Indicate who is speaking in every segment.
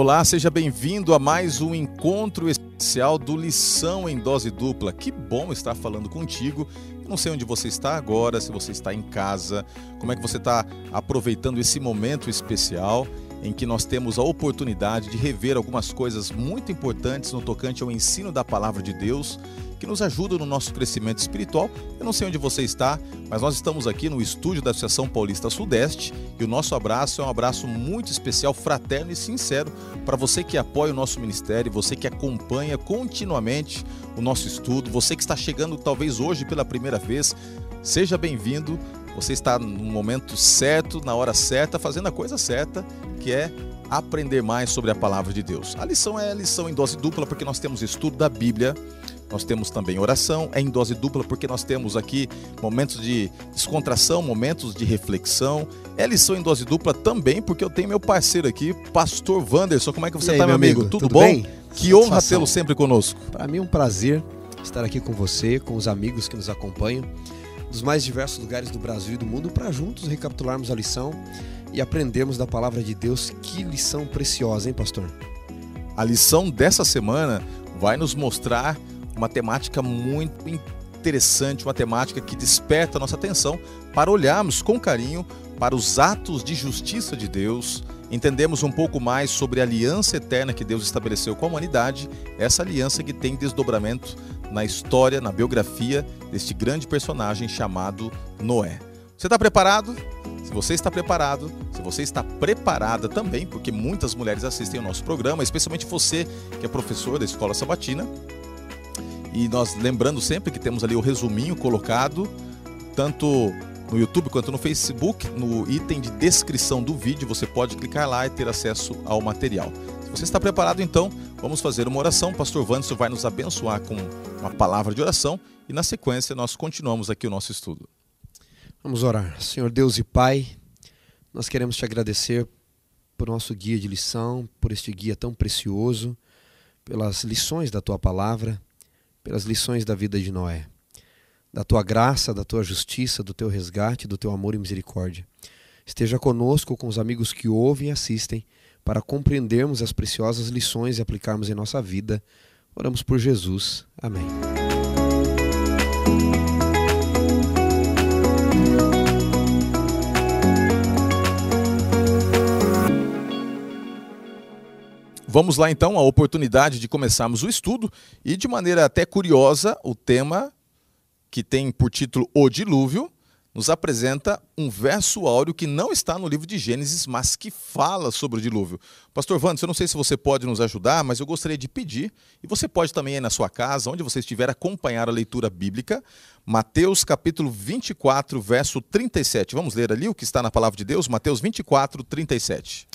Speaker 1: Olá, seja bem-vindo a mais um encontro especial do Lição em Dose Dupla. Que bom estar falando contigo. Não sei onde você está agora, se você está em casa, como é que você está aproveitando esse momento especial em que nós temos a oportunidade de rever algumas coisas muito importantes no tocante ao ensino da palavra de Deus que nos ajuda no nosso crescimento espiritual. Eu não sei onde você está, mas nós estamos aqui no estúdio da Associação Paulista Sudeste e o nosso abraço é um abraço muito especial, fraterno e sincero para você que apoia o nosso ministério, você que acompanha continuamente o nosso estudo, você que está chegando talvez hoje pela primeira vez. Seja bem-vindo. Você está no momento certo, na hora certa, fazendo a coisa certa, que é aprender mais sobre a palavra de Deus. A lição é a lição em dose dupla, porque nós temos estudo da Bíblia, nós temos também oração, é em dose dupla, porque nós temos aqui momentos de descontração, momentos de reflexão. É lição em dose dupla também, porque eu tenho meu parceiro aqui, Pastor Wanderson. Como é que você está, meu amigo? amigo? Tudo, Tudo, bom? Bem? Que honra tê-lo sempre conosco.
Speaker 2: Para mim é um prazer estar aqui com você, com os amigos que nos acompanham dos mais diversos lugares do Brasil e do mundo para juntos recapitularmos a lição e aprendermos da palavra de Deus. Que lição preciosa, hein, pastor?
Speaker 1: A lição dessa semana vai nos mostrar uma temática muito interessante, uma temática que desperta a nossa atenção para olharmos com carinho para os atos de justiça de Deus, entendemos um pouco mais sobre a aliança eterna que Deus estabeleceu com a humanidade, essa aliança que tem desdobramento na história, na biografia deste grande personagem chamado Noé. Você está preparado? Se você está preparado, se você está preparada também, porque muitas mulheres assistem ao nosso programa, especialmente você que é professor da escola sabatina. E nós lembrando sempre que temos ali o resuminho colocado, tanto no YouTube quanto no Facebook, no item de descrição do vídeo, você pode clicar lá e ter acesso ao material. Se você está preparado, então, vamos fazer uma oração. O pastor Vanderson vai nos abençoar com uma palavra de oração e, na sequência, nós continuamos aqui o nosso estudo.
Speaker 2: Vamos orar. Senhor Deus e Pai, nós queremos te agradecer por nosso guia de lição, por este guia tão precioso, pelas lições da tua palavra, pelas lições da vida de Noé da tua graça, da tua justiça, do teu resgate, do teu amor e misericórdia. Esteja conosco com os amigos que ouvem e assistem para compreendermos as preciosas lições e aplicarmos em nossa vida. Oramos por Jesus. Amém.
Speaker 1: Vamos lá então, a oportunidade de começarmos o estudo e de maneira até curiosa, o tema que tem por título O Dilúvio, nos apresenta um verso áureo que não está no livro de Gênesis, mas que fala sobre o dilúvio. Pastor Vandes, eu não sei se você pode nos ajudar, mas eu gostaria de pedir, e você pode também aí na sua casa, onde você estiver, acompanhar a leitura bíblica, Mateus capítulo 24, verso 37. Vamos ler ali o que está na palavra de Deus, Mateus 24, 37.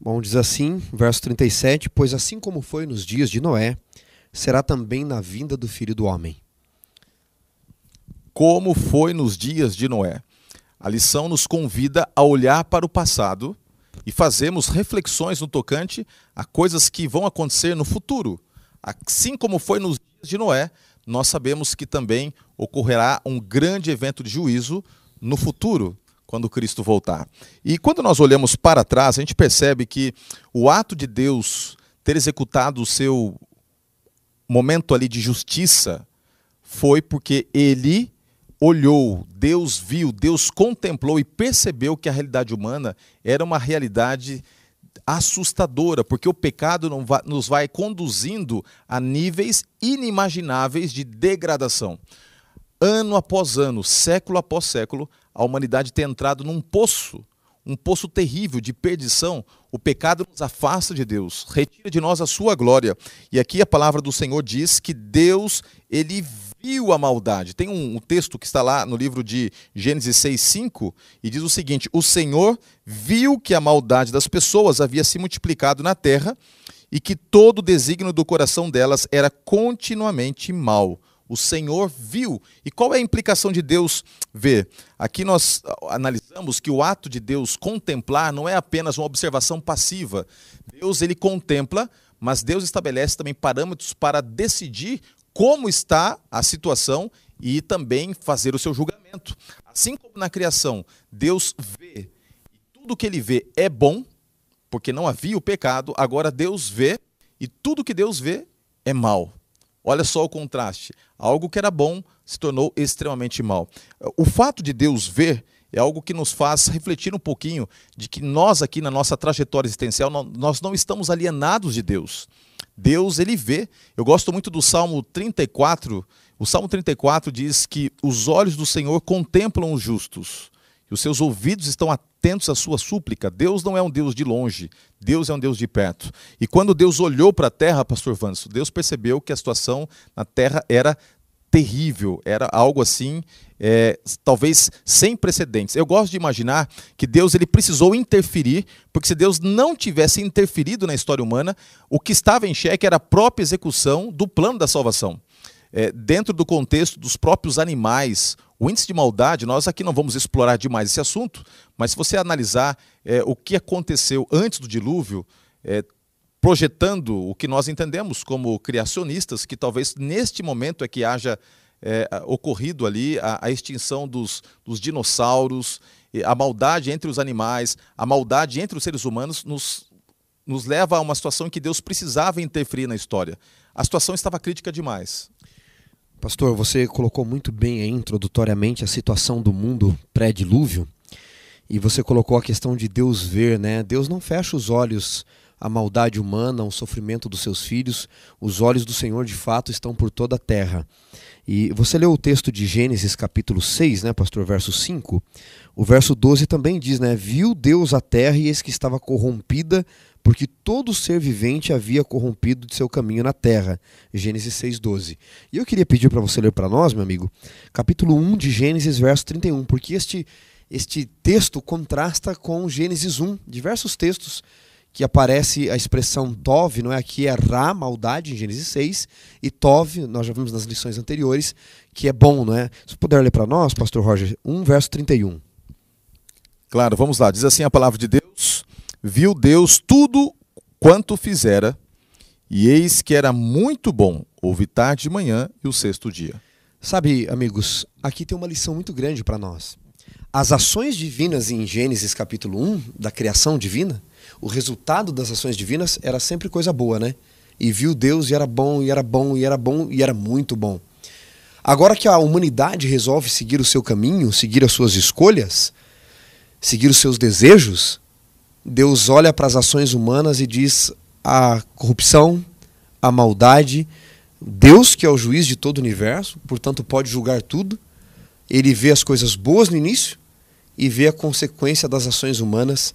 Speaker 2: Bom, diz assim, verso 37, pois assim como foi nos dias de Noé, será também na vinda do Filho do Homem
Speaker 1: como foi nos dias de Noé. A lição nos convida a olhar para o passado e fazermos reflexões no tocante a coisas que vão acontecer no futuro. Assim como foi nos dias de Noé, nós sabemos que também ocorrerá um grande evento de juízo no futuro, quando Cristo voltar. E quando nós olhamos para trás, a gente percebe que o ato de Deus ter executado o seu momento ali de justiça foi porque ele olhou, Deus viu, Deus contemplou e percebeu que a realidade humana era uma realidade assustadora, porque o pecado nos vai conduzindo a níveis inimagináveis de degradação. Ano após ano, século após século, a humanidade tem entrado num poço, um poço terrível de perdição. O pecado nos afasta de Deus, retira de nós a sua glória. E aqui a palavra do Senhor diz que Deus, ele viu a maldade. Tem um, um, texto que está lá no livro de Gênesis 6, 5, e diz o seguinte: O Senhor viu que a maldade das pessoas havia se multiplicado na terra e que todo o desígnio do coração delas era continuamente mal. O Senhor viu. E qual é a implicação de Deus ver? Aqui nós analisamos que o ato de Deus contemplar não é apenas uma observação passiva. Deus ele contempla, mas Deus estabelece também parâmetros para decidir como está a situação e também fazer o seu julgamento. Assim como na criação, Deus vê e tudo que ele vê é bom, porque não havia o pecado, agora Deus vê e tudo que Deus vê é mal. Olha só o contraste. Algo que era bom se tornou extremamente mal. O fato de Deus ver é algo que nos faz refletir um pouquinho de que nós aqui na nossa trajetória existencial nós não estamos alienados de Deus. Deus ele vê. Eu gosto muito do Salmo 34. O Salmo 34 diz que os olhos do Senhor contemplam os justos e os seus ouvidos estão atentos à sua súplica. Deus não é um Deus de longe, Deus é um Deus de perto. E quando Deus olhou para a terra, pastor Vanso, Deus percebeu que a situação na terra era terrível, era algo assim, é, talvez sem precedentes. Eu gosto de imaginar que Deus ele precisou interferir, porque se Deus não tivesse interferido na história humana, o que estava em xeque era a própria execução do plano da salvação. É, dentro do contexto dos próprios animais, o índice de maldade, nós aqui não vamos explorar demais esse assunto, mas se você analisar é, o que aconteceu antes do dilúvio, é, projetando o que nós entendemos como criacionistas, que talvez neste momento é que haja é, ocorrido ali a, a extinção dos, dos, dinossauros, a maldade entre os animais, a maldade entre os seres humanos, nos, nos leva a uma situação em que Deus precisava interferir na história. A situação estava crítica demais.
Speaker 2: Pastor, você colocou muito bem aí, introdutoriamente a situação do mundo pré-dilúvio e você colocou a questão de Deus ver, né? Deus não fecha os olhos a maldade humana, o sofrimento dos seus filhos, os olhos do Senhor de fato estão por toda a terra. E você leu o texto de Gênesis capítulo 6, né, pastor, verso 5? O verso 12 também diz, né, viu Deus a terra e eis que estava corrompida, porque todo ser vivente havia corrompido de seu caminho na terra. Gênesis 6:12. E eu queria pedir para você ler para nós, meu amigo, capítulo 1 de Gênesis, verso 31, porque este este texto contrasta com Gênesis 1, diversos textos que aparece a expressão Tov, não é? Aqui é Ra, maldade, em Gênesis 6, e Tov, nós já vimos nas lições anteriores, que é bom, não é? Se puder ler para nós, pastor Roger, 1 verso 31.
Speaker 1: Claro, vamos lá. Diz assim a palavra de Deus: Viu Deus tudo quanto fizera, e eis que era muito bom. Houve tarde e manhã e o sexto dia.
Speaker 2: Sabe, amigos, aqui tem uma lição muito grande para nós. As ações divinas em Gênesis capítulo 1, da criação divina, o resultado das ações divinas era sempre coisa boa, né? E viu Deus e era bom, e era bom, e era bom, e era muito bom. Agora que a humanidade resolve seguir o seu caminho, seguir as suas escolhas, seguir os seus desejos, Deus olha para as ações humanas e diz a corrupção, a maldade, Deus, que é o juiz de todo o universo, portanto pode julgar tudo, ele vê as coisas boas no início e vê a consequência das ações humanas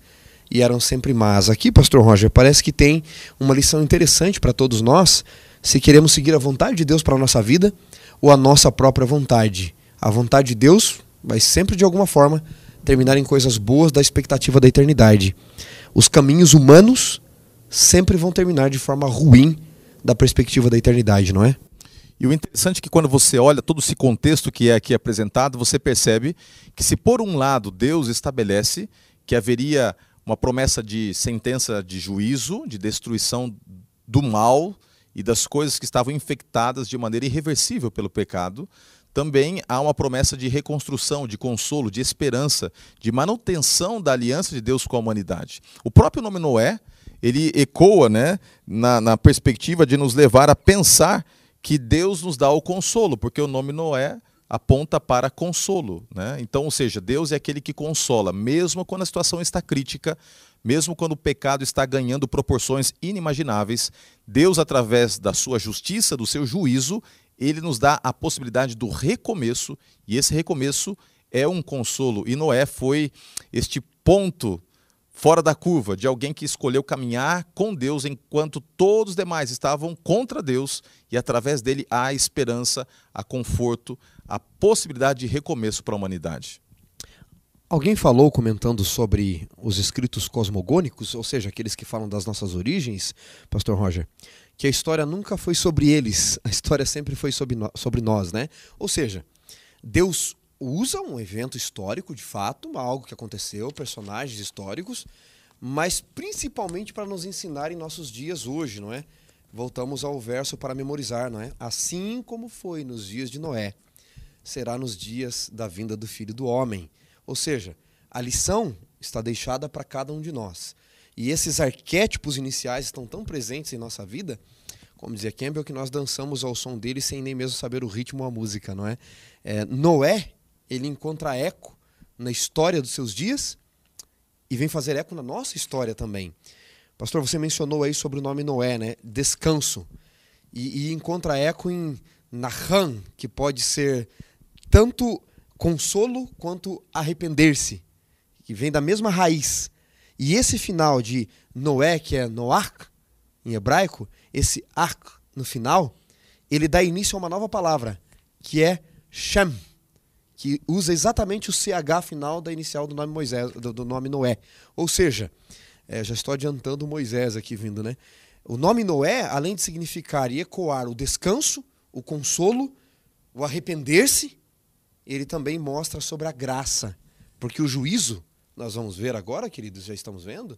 Speaker 2: e eram sempre más. Aqui, pastor Roger, parece que tem uma lição interessante para todos nós, se queremos seguir a vontade de Deus para a nossa vida ou a nossa própria vontade. A vontade de Deus vai sempre, de alguma forma, terminar em coisas boas da expectativa da eternidade. Os caminhos humanos sempre vão terminar de forma ruim da perspectiva da eternidade, não é?
Speaker 1: E o interessante é que quando você olha todo esse contexto que é aqui apresentado, você percebe que se por um lado Deus estabelece que haveria uma promessa de sentença de juízo, de destruição do mal e das coisas que estavam infectadas de maneira irreversível pelo pecado. Também há uma promessa de reconstrução, de consolo, de esperança, de manutenção da aliança de Deus com a humanidade. O próprio nome Noé, ele ecoa né, na, na perspectiva de nos levar a pensar que Deus nos dá o consolo, porque o nome Noé aponta para consolo. Né? Então, ou seja, Deus é aquele que consola, mesmo quando a situação está crítica, mesmo quando o pecado está ganhando proporções inimagináveis, Deus, através da sua justiça, do seu juízo, ele nos dá a possibilidade do recomeço, e esse recomeço é um consolo. E Noé foi este ponto fora da curva, de alguém que escolheu caminhar com Deus enquanto todos os demais estavam contra Deus, e através dele há esperança, há conforto, a possibilidade de recomeço para a humanidade.
Speaker 2: Alguém falou comentando sobre os escritos cosmogônicos, ou seja, aqueles que falam das nossas origens, Pastor Roger, que a história nunca foi sobre eles, a história sempre foi sobre, sobre nós, né? Ou seja, Deus usa um evento histórico, de fato, algo que aconteceu, personagens históricos, mas principalmente para nos ensinar em nossos dias hoje, não é? Voltamos ao verso para memorizar, não é? Assim como foi nos dias de Noé, será nos dias da vinda do Filho do Homem. Ou seja, a lição está deixada para cada um de nós. E esses arquétipos iniciais estão tão presentes em nossa vida, como dizia Campbell, que nós dançamos ao som deles sem nem mesmo saber o ritmo ou a música, não é? é Noé, ele encontra eco na história dos seus dias e vem fazer eco na nossa história também. Pastor, você mencionou aí sobre o nome Noé, né? Descanso. E, e encontra eco em Naham, que pode ser tanto consolo quanto arrepender-se, que vem da mesma raiz. E esse final de Noé, que é Noach, em hebraico, esse ark no final, ele dá início a uma nova palavra, que é Shem, que usa exatamente o CH final da inicial do nome Moisés, do, do nome Noé. Ou seja, é, já estou adiantando Moisés aqui vindo, né? O nome Noé, além de significar e ecoar o descanso, o consolo, o arrepender-se, ele também mostra sobre a graça. Porque o juízo, nós vamos ver agora, queridos, já estamos vendo,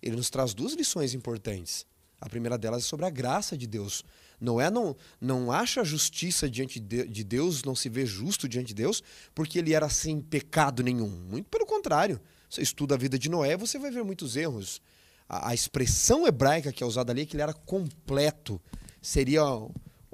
Speaker 2: ele nos traz duas lições importantes. A primeira delas é sobre a graça de Deus. Noé não, não acha justiça diante de Deus, não se vê justo diante de Deus, porque ele era sem pecado nenhum. Muito pelo contrário. Você estuda a vida de Noé, você vai ver muitos erros. A, a expressão hebraica que é usada ali é que ele era completo. Seria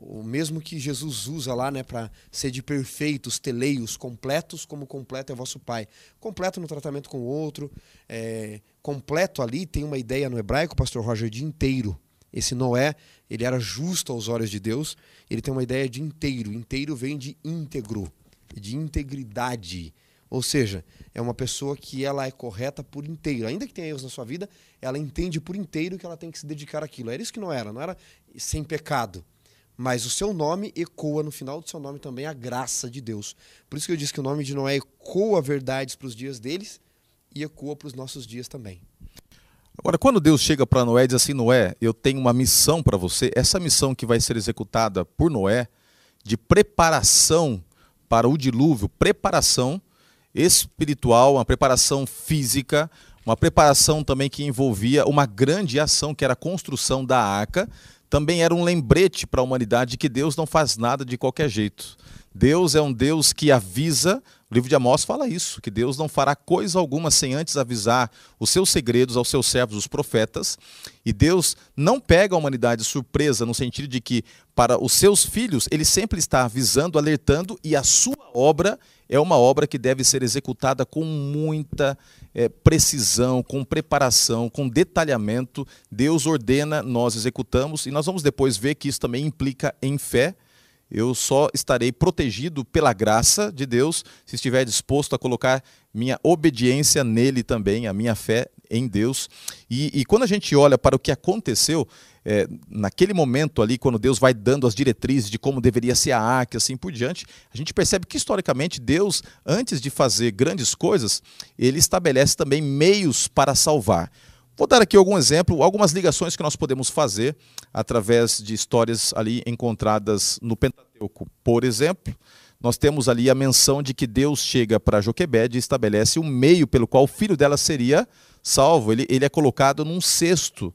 Speaker 2: o mesmo que Jesus usa lá, né, para ser de perfeitos, teleios, completos, como completo é vosso Pai. Completo no tratamento com o outro, é, completo ali tem uma ideia no hebraico, pastor Roger, de inteiro. Esse Noé, ele era justo aos olhos de Deus, ele tem uma ideia de inteiro. Inteiro vem de íntegro, de integridade. Ou seja, é uma pessoa que ela é correta por inteiro. Ainda que tenha erros na sua vida, ela entende por inteiro que ela tem que se dedicar àquilo. Era isso que não era, não era sem pecado mas o seu nome ecoa no final do seu nome também a graça de Deus. Por isso que eu disse que o nome de Noé ecoa verdades para os dias deles e ecoa para os nossos dias também.
Speaker 1: Agora, quando Deus chega para Noé e diz assim: Noé, eu tenho uma missão para você, essa missão que vai ser executada por Noé, de preparação para o dilúvio, preparação espiritual, uma preparação física, uma preparação também que envolvia uma grande ação, que era a construção da arca, também era um lembrete para a humanidade que Deus não faz nada de qualquer jeito. Deus é um Deus que avisa, o livro de Amós fala isso, que Deus não fará coisa alguma sem antes avisar os seus segredos aos seus servos, os profetas. E Deus não pega a humanidade surpresa no sentido de que para os seus filhos ele sempre está avisando, alertando e a sua obra é uma obra que deve ser executada com muita é, precisão, com preparação, com detalhamento. Deus ordena, nós executamos, e nós vamos depois ver que isso também implica em fé. Eu só estarei protegido pela graça de Deus se estiver disposto a colocar minha obediência nele também, a minha fé em Deus. E, e quando a gente olha para o que aconteceu, é, naquele momento ali, quando Deus vai dando as diretrizes de como deveria ser a arca e assim por diante, a gente percebe que historicamente Deus, antes de fazer grandes coisas, ele estabelece também meios para salvar. Vou dar aqui algum exemplo, algumas ligações que nós podemos fazer através de histórias ali encontradas no Pentateuco. Por exemplo, nós temos ali a menção de que Deus chega para Joquebede e estabelece um meio pelo qual o filho dela seria salvo. Ele, ele é colocado num cesto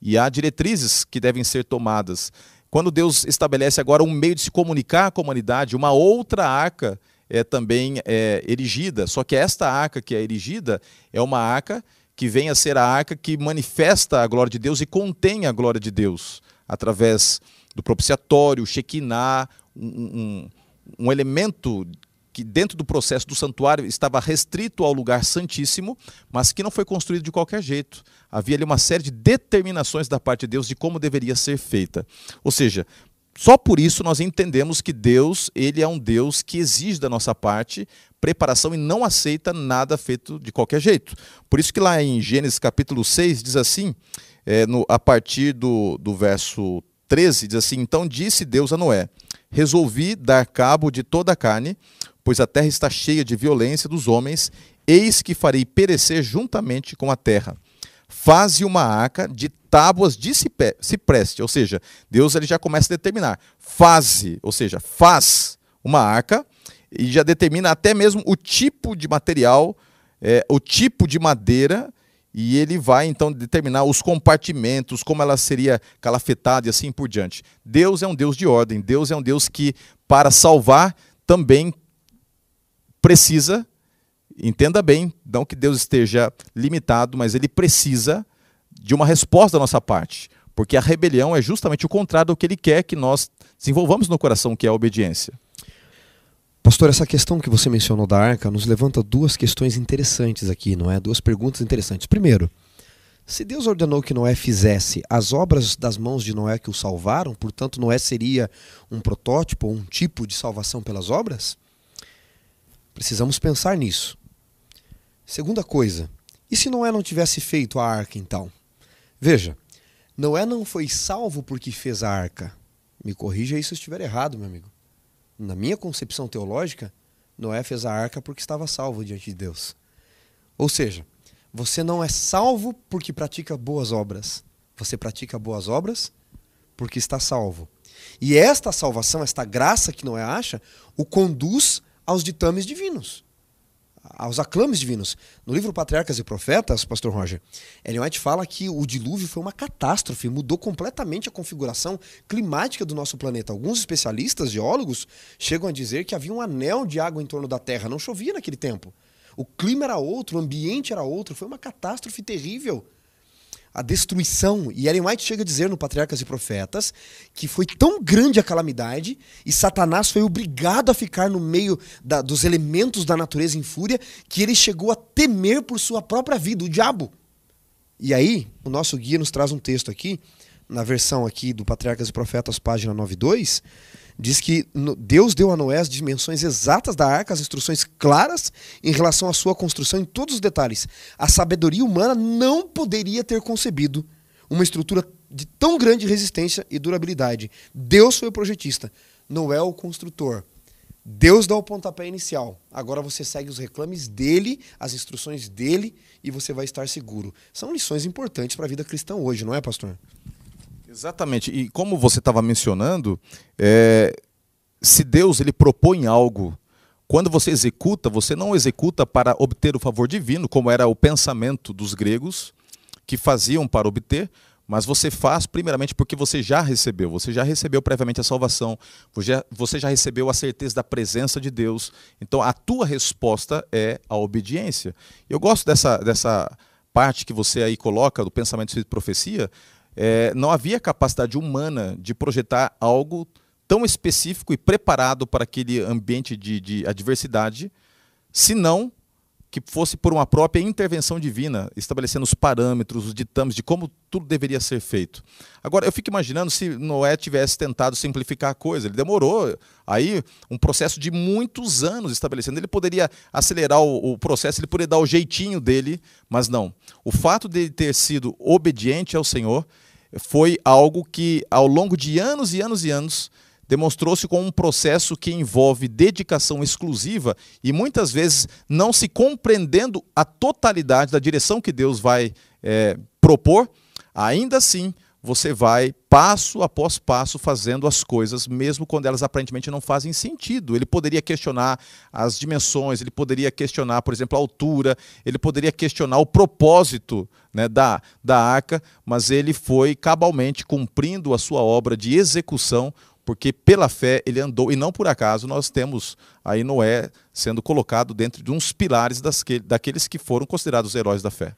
Speaker 1: e há diretrizes que devem ser tomadas. Quando Deus estabelece agora um meio de se comunicar com a humanidade, uma outra arca é também é, erigida. Só que esta arca que é erigida é uma arca que vem a ser a arca que manifesta a glória de Deus e contém a glória de Deus através do propiciatório, o Shekinah, um, um, um elemento que dentro do processo do santuário estava restrito ao lugar santíssimo, mas que não foi construído de qualquer jeito. Havia ali uma série de determinações da parte de Deus de como deveria ser feita. Ou seja, só por isso nós entendemos que Deus, ele é um Deus que exige da nossa parte preparação e não aceita nada feito de qualquer jeito. Por isso que lá em Gênesis capítulo 6 diz assim, é, no, a partir do, do verso 13, diz assim, Então disse Deus a Noé, resolvi dar cabo de toda a carne, pois a terra está cheia de violência dos homens, eis que farei perecer juntamente com a terra. Faze uma arca de tábuas de cipreste, ou seja, Deus ele já começa a determinar. Faze, ou seja, faz uma arca e já determina até mesmo o tipo de material, é, o tipo de madeira, e ele vai então determinar os compartimentos, como ela seria calafetada e assim por diante. Deus é um Deus de ordem, Deus é um Deus que, para salvar, também precisa, entenda bem, não que Deus esteja limitado, mas ele precisa de uma resposta da nossa parte. Porque a rebelião é justamente o contrário do que ele quer que nós desenvolvamos no coração, que é a obediência.
Speaker 2: Pastor, essa questão que você mencionou da arca nos levanta duas questões interessantes aqui, não é? Duas perguntas interessantes. Primeiro, se Deus ordenou que Noé fizesse as obras das mãos de Noé que o salvaram, portanto, Noé seria um protótipo, um tipo de salvação pelas obras? Precisamos pensar nisso. Segunda coisa, e se Noé não tivesse feito a arca então? Veja, Noé não foi salvo porque fez a arca. Me corrija aí se eu estiver errado, meu amigo. Na minha concepção teológica, Noé fez a arca porque estava salvo diante de Deus. Ou seja, você não é salvo porque pratica boas obras. Você pratica boas obras porque está salvo. E esta salvação, esta graça que Noé acha, o conduz aos ditames divinos aos aclames divinos. No livro Patriarcas e Profetas, pastor Roger, Ellen White fala que o dilúvio foi uma catástrofe, mudou completamente a configuração climática do nosso planeta. Alguns especialistas, geólogos, chegam a dizer que havia um anel de água em torno da Terra, não chovia naquele tempo. O clima era outro, o ambiente era outro, foi uma catástrofe terrível a destruição. E Ellen White chega a dizer no Patriarcas e Profetas que foi tão grande a calamidade e Satanás foi obrigado a ficar no meio da, dos elementos da natureza em fúria que ele chegou a temer por sua própria vida, o diabo. E aí, o nosso guia nos traz um texto aqui, na versão aqui do Patriarcas e Profetas, página 92, diz que Deus deu a Noé as dimensões exatas da arca, as instruções claras em relação à sua construção em todos os detalhes. A sabedoria humana não poderia ter concebido uma estrutura de tão grande resistência e durabilidade. Deus foi o projetista, Noé o construtor. Deus dá o pontapé inicial. Agora você segue os reclames dele, as instruções dele e você vai estar seguro. São lições importantes para a vida cristã hoje, não é, pastor?
Speaker 1: Exatamente. E como você estava mencionando, é, se Deus ele propõe algo, quando você executa, você não executa para obter o favor divino, como era o pensamento dos gregos, que faziam para obter, mas você faz primeiramente porque você já recebeu, você já recebeu previamente a salvação, você já recebeu a certeza da presença de Deus. Então a tua resposta é a obediência. Eu gosto dessa, dessa parte que você aí coloca do pensamento de profecia, é, não havia capacidade humana de projetar algo tão específico e preparado para aquele ambiente de, de adversidade, senão que fosse por uma própria intervenção divina, estabelecendo os parâmetros, os ditames de como tudo deveria ser feito. Agora, eu fico imaginando se Noé tivesse tentado simplificar a coisa. Ele demorou aí um processo de muitos anos estabelecendo. Ele poderia acelerar o, o processo, ele poderia dar o jeitinho dele, mas não. O fato de ele ter sido obediente ao Senhor foi algo que, ao longo de anos e anos e anos, demonstrou-se como um processo que envolve dedicação exclusiva e muitas vezes não se compreendendo a totalidade da direção que Deus vai é, propor, ainda assim você vai passo após passo fazendo as coisas, mesmo quando elas aparentemente não fazem sentido. Ele poderia questionar as dimensões, ele poderia questionar, por exemplo, a altura, ele poderia questionar o propósito né, da, da arca, mas ele foi cabalmente cumprindo a sua obra de execução, porque pela fé ele andou, e não por acaso nós temos aí Noé sendo colocado dentro de uns pilares das, daqueles que foram considerados heróis da fé.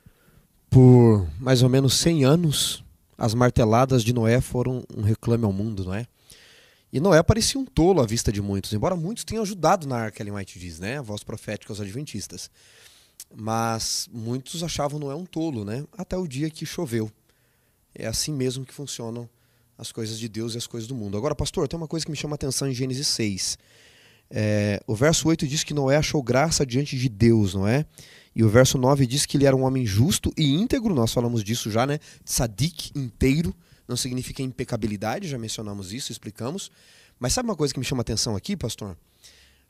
Speaker 2: Por mais ou menos 100 anos, as marteladas de Noé foram um reclame ao mundo, não é? E Noé parecia um tolo à vista de muitos, embora muitos tenham ajudado na arca, Ellen White diz, né? A voz profética aos adventistas. Mas muitos achavam Noé um tolo, né? Até o dia que choveu. É assim mesmo que funcionam as coisas de Deus e as coisas do mundo. Agora, pastor, tem uma coisa que me chama a atenção em Gênesis 6. É, o verso 8 diz que Noé achou graça diante de Deus, não é? E o verso 9 diz que ele era um homem justo e íntegro, nós falamos disso já, né? Tzadik, inteiro, não significa impecabilidade, já mencionamos isso, explicamos. Mas sabe uma coisa que me chama atenção aqui, pastor?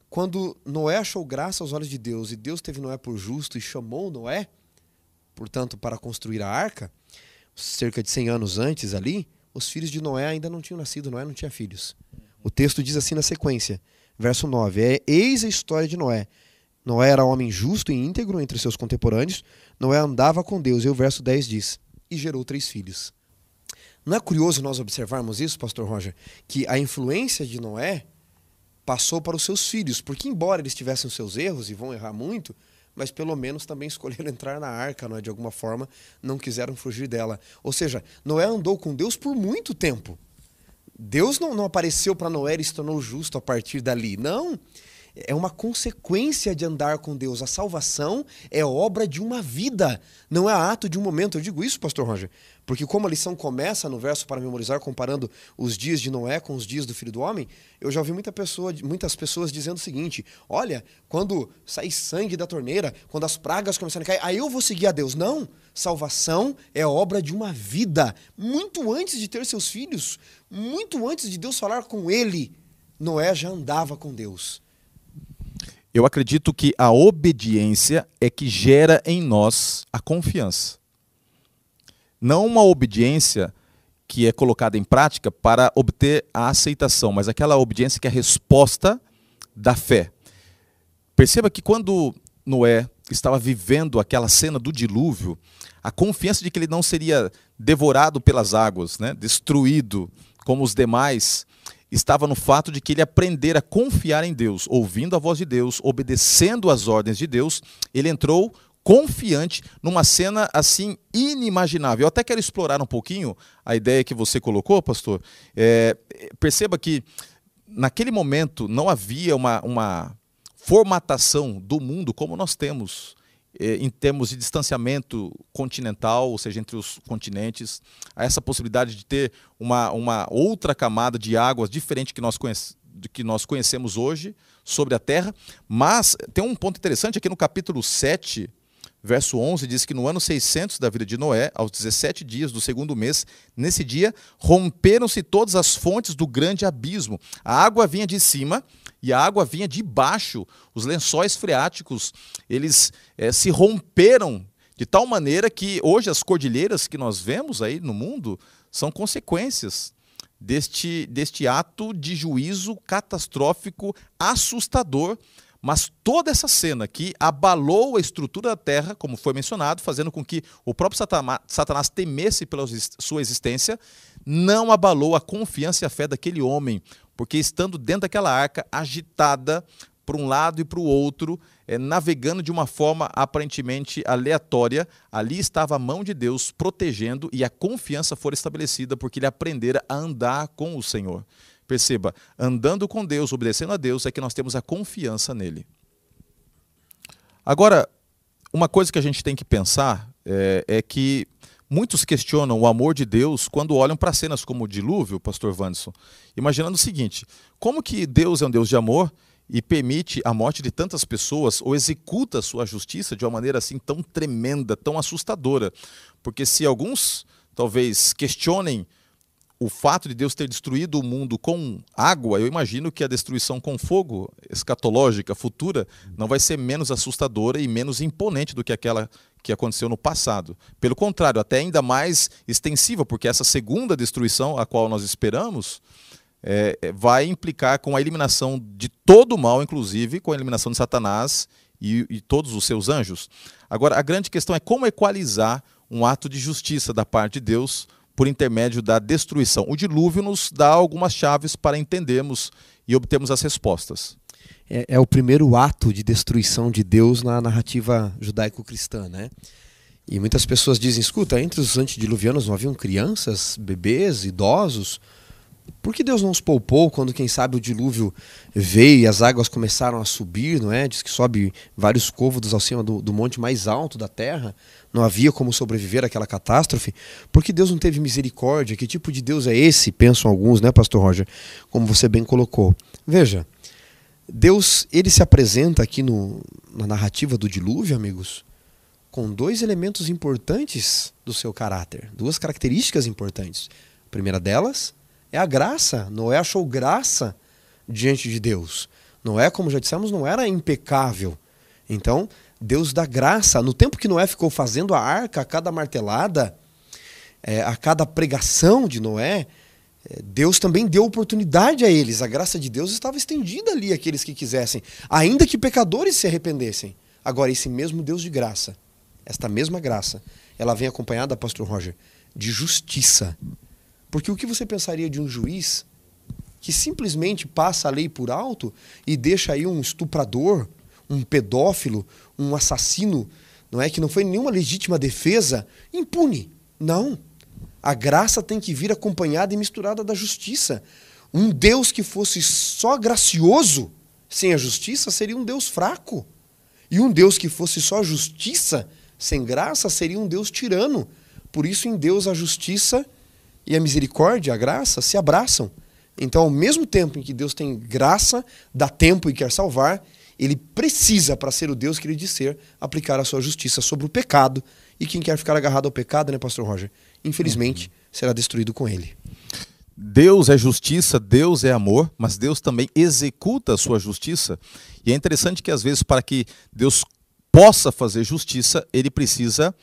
Speaker 2: Quando Noé achou graça aos olhos de Deus e Deus teve Noé por justo e chamou Noé, portanto, para construir a arca, cerca de 100 anos antes ali, os filhos de Noé ainda não tinham nascido, Noé não tinha filhos. O texto diz assim na sequência, verso 9: é, Eis a história de Noé. Noé era homem justo e íntegro entre seus contemporâneos. Noé andava com Deus. E o verso 10 diz: E gerou três filhos. Não é curioso nós observarmos isso, pastor Roger? Que a influência de Noé passou para os seus filhos. Porque, embora eles tivessem os seus erros e vão errar muito, mas pelo menos também escolheram entrar na arca, não é? de alguma forma, não quiseram fugir dela. Ou seja, Noé andou com Deus por muito tempo. Deus não, não apareceu para Noé e se tornou justo a partir dali. Não é uma consequência de andar com Deus. A salvação é obra de uma vida, não é ato de um momento. Eu digo isso, pastor Roger, porque como a lição começa no verso para memorizar, comparando os dias de Noé com os dias do Filho do Homem, eu já ouvi muita pessoa, muitas pessoas dizendo o seguinte: olha, quando sair sangue da torneira, quando as pragas começarem a cair, aí eu vou seguir a Deus. Não, salvação é obra de uma vida. Muito antes de ter seus filhos, muito antes de Deus falar com ele, Noé já andava com Deus.
Speaker 1: Eu acredito que a obediência é que gera em nós a confiança. Não uma obediência que é colocada em prática para obter a aceitação, mas aquela obediência que é a resposta da fé. Perceba que quando Noé estava vivendo aquela cena do dilúvio, a confiança de que ele não seria devorado pelas águas, né, destruído como os demais, estava no fato de que ele aprender a confiar em Deus, ouvindo a voz de Deus, obedecendo às ordens de Deus, ele entrou confiante numa cena assim inimaginável. Eu até quero explorar um pouquinho a ideia que você colocou, pastor. É, perceba que naquele momento não havia uma, uma formatação do mundo como nós temos em termos de distanciamento continental, ou seja, entre os continentes, a essa possibilidade de ter uma, uma outra camada de águas diferente que nós, conhece, que nós conhecemos hoje sobre a Terra. Mas tem um ponto interessante aqui no capítulo 7, verso 11, diz que no ano 600 da vida de Noé, aos 17 dias do segundo mês, nesse dia, romperam-se todas as fontes do grande abismo. A água vinha de cima e a água vinha de baixo. Os lençóis freáticos, eles é, se romperam de tal maneira que hoje as cordilheiras que nós vemos aí no mundo são consequências deste, deste ato de juízo catastrófico, assustador. Mas toda essa cena que abalou a estrutura da terra, como foi mencionado, fazendo com que o próprio Satanás temesse pela sua existência, não abalou a confiança e a fé daquele homem, porque estando dentro daquela arca, agitada para um lado e para o outro, é, navegando de uma forma aparentemente aleatória, ali estava a mão de Deus protegendo e a confiança foi estabelecida porque ele aprendera a andar com o Senhor. Perceba, andando com Deus, obedecendo a Deus, é que nós temos a confiança nele. Agora, uma coisa que a gente tem que pensar é, é que Muitos questionam o amor de Deus quando olham para cenas como o dilúvio, pastor Vanderson, imaginando o seguinte: como que Deus é um Deus de amor e permite a morte de tantas pessoas ou executa a sua justiça de uma maneira assim tão tremenda, tão assustadora? Porque se alguns talvez questionem o fato de Deus ter destruído o mundo com água, eu imagino que a destruição com fogo escatológica futura não vai ser menos assustadora e menos imponente do que aquela que aconteceu no passado. Pelo contrário, até ainda mais extensiva, porque essa segunda destruição a qual nós esperamos é, é, vai implicar com a eliminação de todo o mal, inclusive com a eliminação de Satanás e, e todos os seus anjos. Agora, a grande questão é como equalizar um ato de justiça da parte de Deus por intermédio da destruição. O dilúvio nos dá algumas chaves para entendermos e obtermos as respostas
Speaker 2: é, é o primeiro ato de destruição de Deus na narrativa judaico-cristã, né? E muitas pessoas dizem, escuta, entre os antediluvianos não haviam crianças, bebês, idosos? Por que Deus não os poupou quando, quem sabe, o dilúvio veio e as águas começaram a subir, não é? Diz que sobe vários côvados acima do, do monte mais alto da terra. Não havia como sobreviver àquela catástrofe. Por que Deus não teve misericórdia? Que tipo de Deus é esse? Pensam alguns, né, Pastor Roger? Como você bem colocou. Veja, Deus ele se apresenta aqui no, na narrativa do dilúvio, amigos, com dois elementos importantes do seu caráter, duas características importantes. A primeira delas é a graça. Noé achou graça diante de Deus. Noé, como já dissemos, não era impecável. Então, Deus dá graça. No tempo que Noé ficou fazendo a arca, a cada martelada, é, a cada pregação de Noé, Deus também deu oportunidade a eles. A graça de Deus estava estendida ali àqueles que quisessem, ainda que pecadores se arrependessem. Agora, esse mesmo Deus de graça, esta mesma graça, ela vem acompanhada, pastor Roger, de justiça. Porque o que você pensaria de um juiz que simplesmente passa a lei por alto e deixa aí um estuprador, um pedófilo, um assassino, não é que não foi nenhuma legítima defesa, impune. Não. A graça tem que vir acompanhada e misturada da justiça. Um Deus que fosse só gracioso, sem a justiça, seria um Deus fraco. E um Deus que fosse só justiça, sem graça, seria um Deus tirano. Por isso, em Deus, a justiça e a misericórdia, a graça, se abraçam. Então, ao mesmo tempo em que Deus tem graça, dá tempo e quer salvar, ele precisa, para ser o Deus que ele diz ser, aplicar a sua justiça sobre o pecado. E quem quer ficar agarrado ao pecado, né, Pastor Roger? Infelizmente, uhum. será destruído com ele.
Speaker 1: Deus é justiça, Deus é amor, mas Deus também executa a sua justiça. E é interessante que, às vezes, para que Deus possa fazer justiça, ele precisa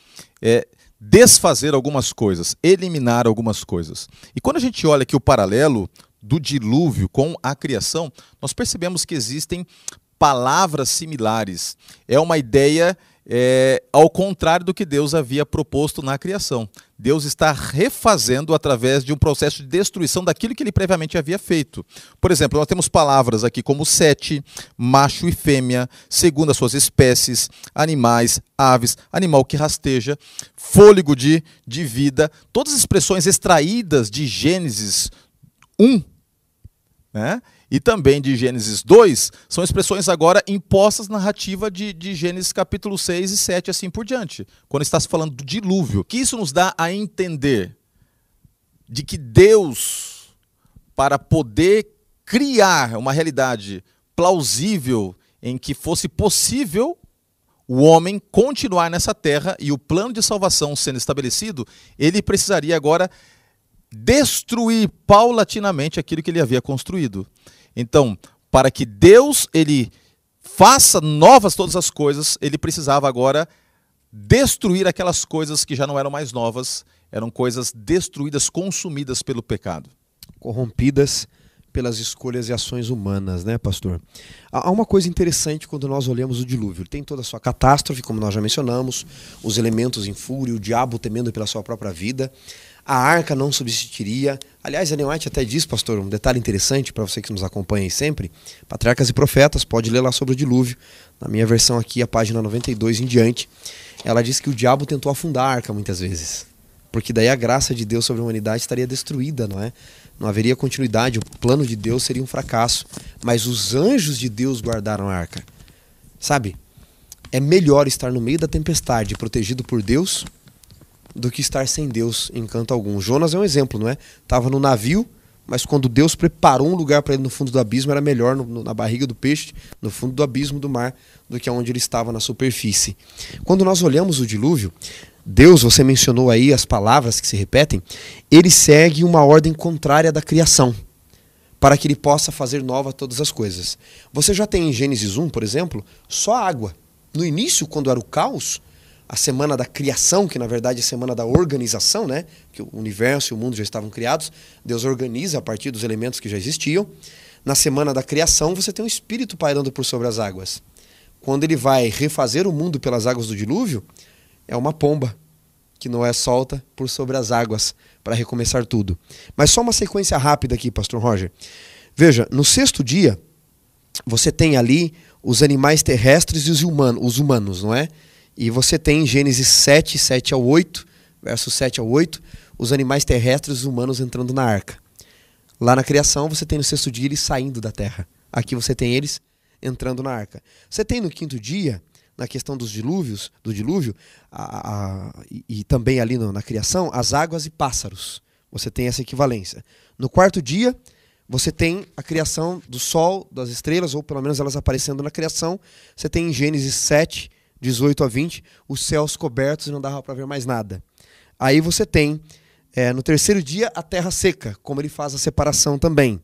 Speaker 1: é, desfazer algumas coisas, eliminar algumas coisas. E quando a gente olha aqui o paralelo do dilúvio com a criação, nós percebemos que existem palavras similares. É uma ideia é, ao contrário do que Deus havia proposto na criação. Deus está refazendo através de um processo de destruição daquilo que ele previamente havia feito. Por exemplo, nós temos palavras aqui como sete, macho e fêmea, segundo as suas espécies, animais, aves, animal que rasteja, fôlego de, de vida, todas as expressões extraídas de Gênesis 1, né? E também de Gênesis 2, são expressões agora impostas na narrativa de, de Gênesis capítulo 6 e 7, assim por diante, quando está se falando do dilúvio. Que isso nos dá a entender de que Deus, para poder criar uma realidade plausível em que fosse possível o homem continuar nessa terra e o plano de salvação sendo estabelecido, ele precisaria agora destruir paulatinamente aquilo que ele havia construído. Então, para que Deus ele faça novas todas as coisas, ele precisava agora destruir aquelas coisas que já não eram mais novas, eram coisas destruídas, consumidas pelo pecado,
Speaker 2: corrompidas pelas escolhas e ações humanas, né, pastor? Há uma coisa interessante quando nós olhamos o dilúvio. Tem toda a sua catástrofe, como nós já mencionamos, os elementos em fúria, o diabo temendo pela sua própria vida a arca não subsistiria. Aliás, Ellen White até diz, pastor, um detalhe interessante para você que nos acompanha aí sempre: Patriarcas e Profetas, pode ler lá sobre o dilúvio. Na minha versão aqui, a página 92 em diante, ela diz que o diabo tentou afundar a arca muitas vezes. Porque daí a graça de Deus sobre a humanidade estaria destruída, não é? Não haveria continuidade, o plano de Deus seria um fracasso. Mas os anjos de Deus guardaram a arca. Sabe? É melhor estar no meio da tempestade, protegido por Deus, do que estar sem Deus em canto algum. Jonas é um exemplo, não é? Estava no navio, mas quando Deus preparou um lugar para ele no fundo do abismo, era melhor no, no, na barriga do peixe, no fundo do abismo do mar, do que onde ele estava na superfície. Quando nós olhamos o dilúvio, Deus, você mencionou aí as palavras que se repetem, ele segue uma ordem contrária da criação, para que ele possa fazer nova todas as coisas. Você já tem em Gênesis 1, por exemplo, só água. No início, quando era o caos, a semana da criação, que na verdade é a semana da organização, né? Que o universo e o mundo já estavam criados. Deus organiza a partir dos elementos que já existiam. Na semana da criação, você tem um espírito pairando por sobre as águas. Quando ele vai refazer o mundo pelas águas do dilúvio, é uma pomba que Noé solta por sobre as águas para recomeçar tudo. Mas só uma sequência rápida aqui, pastor Roger. Veja, no sexto dia, você tem ali os animais terrestres e os humanos, os humanos não é? E você tem em Gênesis 7, 7 ao 8, versos 7 ao 8, os animais terrestres e os humanos entrando na arca. Lá na criação, você tem no sexto dia eles saindo da terra. Aqui você tem eles entrando na arca. Você tem no quinto dia, na questão dos dilúvios, do dilúvio, a, a, e, e, também ali no, na criação, as águas e pássaros. Você tem essa equivalência. No quarto dia, você tem a criação do sol, das estrelas, ou pelo menos elas aparecendo na criação. Você tem em Gênesis 7, 18 a 20, os céus cobertos e não dava para ver mais nada. Aí você tem, é, no terceiro dia, a terra seca, como ele faz a separação também.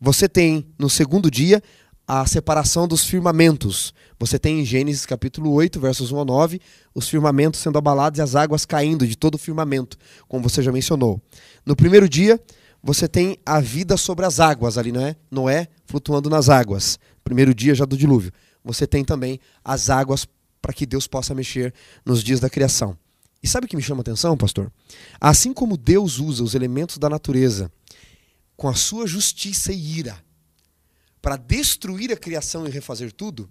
Speaker 2: Você tem, no segundo dia, a separação dos firmamentos. Você tem em Gênesis capítulo 8, versos 1 a 9, os firmamentos sendo abalados e as águas caindo de todo o firmamento, como você já mencionou. No primeiro dia, você tem a vida sobre as águas ali, não é? Noé flutuando nas águas. Primeiro dia já do dilúvio. Você tem também as águas para que Deus possa mexer nos dias da criação. E sabe o que me chama a atenção, pastor? Assim como Deus usa os elementos da natureza com a sua justiça e ira para destruir a criação e refazer tudo,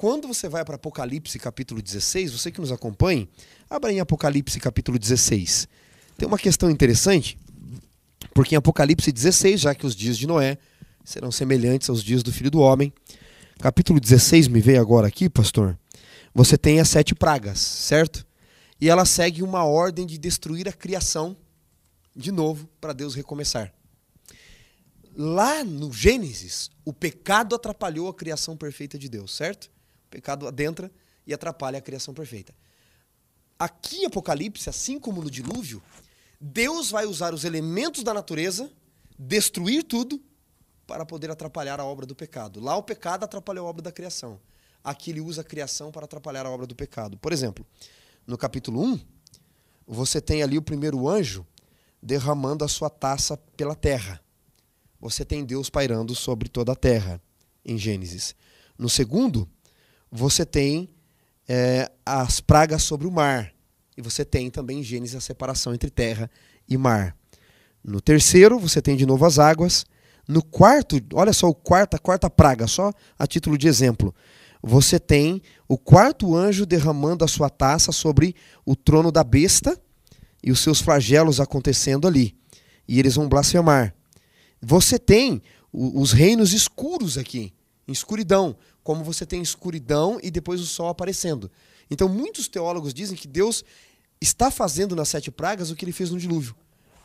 Speaker 2: Quando você vai para Apocalipse capítulo 16, você que nos acompanha, abra em Apocalipse capítulo 16. Tem uma questão interessante, porque em Apocalipse 16, já que os dias de Noé serão semelhantes aos dias do Filho do Homem, capítulo 16 me veio agora aqui, pastor. Você tem as sete pragas, certo? E ela segue uma ordem de destruir a criação de novo para Deus recomeçar. Lá no Gênesis, o pecado atrapalhou a criação perfeita de Deus, certo? O pecado adentra e atrapalha a criação perfeita. Aqui em Apocalipse, assim como no dilúvio, Deus vai usar os elementos da natureza, destruir tudo, para poder atrapalhar a obra do pecado. Lá o pecado atrapalhou a obra da criação. Aqui ele usa a criação para atrapalhar a obra do pecado. Por exemplo, no capítulo 1, você tem ali o primeiro anjo derramando a sua taça pela terra. Você tem Deus pairando sobre toda a terra, em Gênesis. No segundo, você tem é, as pragas sobre o mar. E você tem também em Gênesis a separação entre terra e mar. No terceiro, você tem de novo as águas. No quarto, olha só o quarto, a quarta praga, só a título de exemplo você tem o quarto anjo derramando a sua taça sobre o trono da besta e os seus flagelos acontecendo ali. E eles vão blasfemar. Você tem os reinos escuros aqui, em escuridão, como você tem escuridão e depois o sol aparecendo. Então, muitos teólogos dizem que Deus está fazendo nas sete pragas o que ele fez no dilúvio,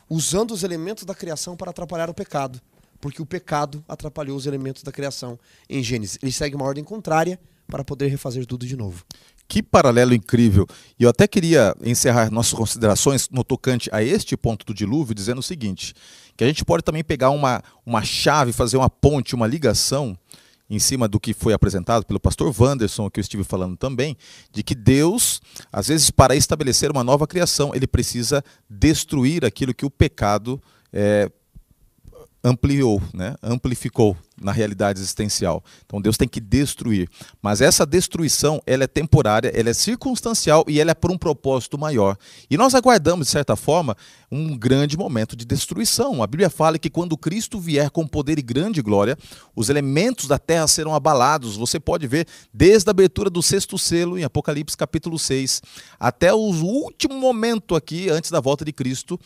Speaker 2: usando os elementos da criação para atrapalhar o pecado porque o pecado atrapalhou os elementos da criação em Gênesis. Ele segue uma ordem contrária para poder refazer tudo de novo.
Speaker 1: Que paralelo incrível. E eu até queria encerrar nossas considerações no tocante a este ponto do dilúvio, dizendo o seguinte: que a gente pode também pegar uma, uma chave, fazer uma ponte, uma ligação em cima do que foi apresentado pelo pastor Wanderson, que eu estive falando também, de que Deus, às vezes, para estabelecer uma nova criação, ele precisa destruir aquilo que o pecado é, ampliou, né? amplificou na realidade existencial. Então Deus tem que destruir. Mas essa destruição, ela é temporária, ela é circunstancial e ela é por um propósito maior. E nós aguardamos, de certa forma, um grande momento de destruição. A Bíblia fala que quando Cristo vier com poder e grande glória, os elementos da terra serão abalados. Você pode ver desde a abertura do sexto selo, em Apocalipse capítulo 6, até o último momento aqui, antes da volta de Cristo,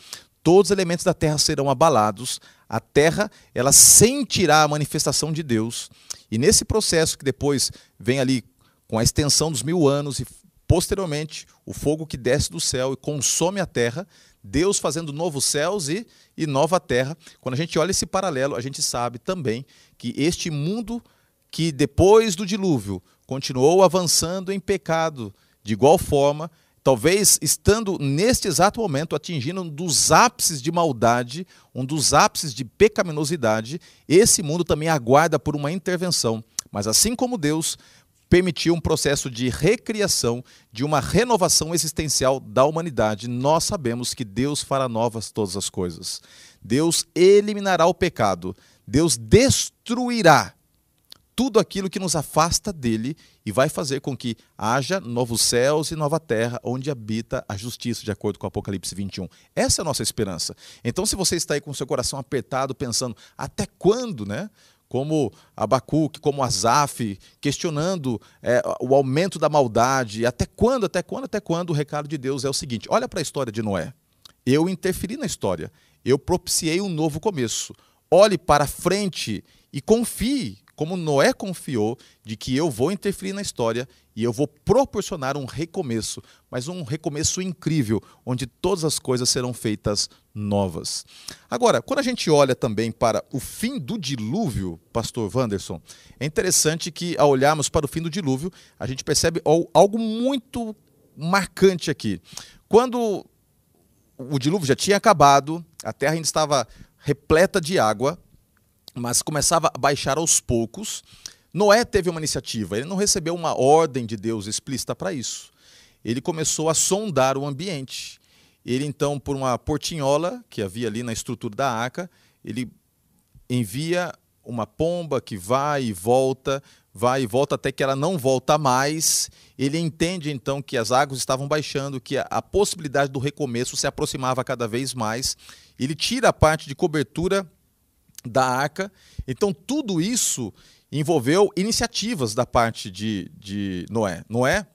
Speaker 1: todos os elementos da terra serão abalados, a terra ela sentirá a manifestação de Deus, e nesse processo que depois vem ali com a extensão dos mil anos e posteriormente o fogo que desce do céu e consome a terra, Deus fazendo novos céus e, e nova terra. Quando a gente olha esse paralelo, a gente sabe também que este mundo que depois do dilúvio continuou avançando em pecado, de igual forma, talvez estando neste exato momento atingindo um dos ápices de maldade, um dos ápices de pecaminosidade, esse mundo também aguarda por uma intervenção. Mas assim como Deus permitiu um processo de recriação, de uma renovação existencial da humanidade, nós sabemos que Deus fará novas todas as coisas. Deus eliminará o pecado, Deus destruirá tudo aquilo que nos afasta dele e vai fazer com que haja novos céus e nova terra onde habita a justiça, de acordo com Apocalipse 21. Essa é a nossa esperança. Então, se você está aí com seu coração apertado, pensando até quando, né? Como Abacuque, como Azaf, questionando é, o aumento da maldade, até quando, até quando, até quando, o recado de Deus é o seguinte: olha para a história de Noé. Eu interferi na história, eu propiciei um novo começo. Olhe para frente e confie como Noé confiou de que eu vou interferir na história e eu vou proporcionar um recomeço, mas um recomeço incrível, onde todas as coisas serão feitas novas. Agora, quando a gente olha também para o fim do dilúvio, pastor Wanderson, é interessante que ao olharmos para o fim do dilúvio, a gente percebe algo muito marcante aqui. Quando o dilúvio já tinha acabado, a terra ainda estava repleta de água, mas começava a baixar aos poucos. Noé teve uma iniciativa, ele não recebeu uma ordem de Deus explícita para isso. Ele começou a sondar o ambiente. Ele então, por uma portinhola que havia ali na estrutura da arca, ele envia uma pomba que vai e volta, vai e volta até que ela não volta mais. Ele entende então que as águas estavam baixando, que a, possibilidade do recomeço se aproximava cada vez mais. Ele tira a parte de cobertura da arca. Então, tudo isso envolveu iniciativas da parte de, de Noé. Noé,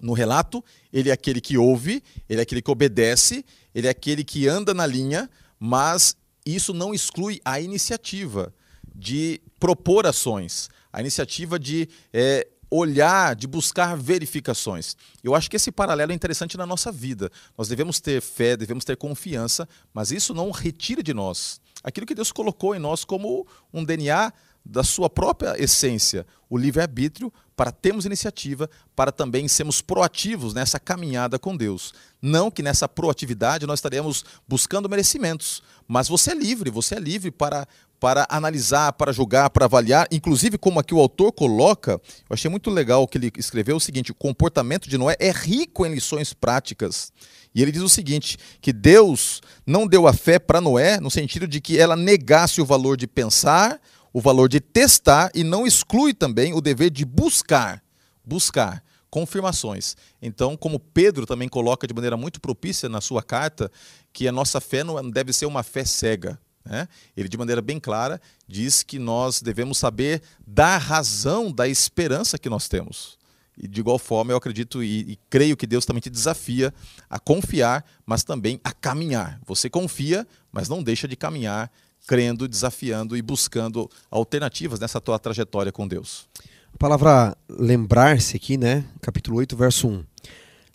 Speaker 1: no relato, ele é aquele que ouve, ele é aquele que obedece, ele é aquele que anda na linha, mas isso não exclui a iniciativa de propor ações, a iniciativa de é, olhar, de buscar verificações. Eu acho que esse paralelo é interessante na nossa vida. Nós devemos ter fé, devemos ter confiança, mas isso não retira de nós aquilo que Deus colocou em nós como um DNA da sua própria essência, o livre-arbítrio, para termos iniciativa, para também sermos proativos nessa caminhada com Deus. Não que nessa proatividade nós estaremos buscando merecimentos, mas você é livre, você é livre para para analisar, para julgar, para avaliar, inclusive como aqui o autor coloca, eu achei muito legal o que ele escreveu o seguinte: o comportamento de Noé é rico em lições práticas. E ele diz o seguinte: que Deus não deu a fé para Noé no sentido de que ela negasse o valor de pensar, o valor de testar e não exclui também o dever de buscar, buscar confirmações. Então, como Pedro também coloca de maneira muito propícia na sua carta, que a nossa fé não deve ser uma fé cega, né? Ele, de maneira bem clara, diz que nós devemos saber dar razão da esperança que nós temos. E de igual forma, eu acredito e, e, creio que Deus também te desafia a confiar, mas também a caminhar. Você confia, mas não deixa de caminhar, crendo, desafiando e buscando alternativas nessa tua trajetória com Deus.
Speaker 2: A palavra lembrar-se aqui, né? Capítulo 8, verso 1.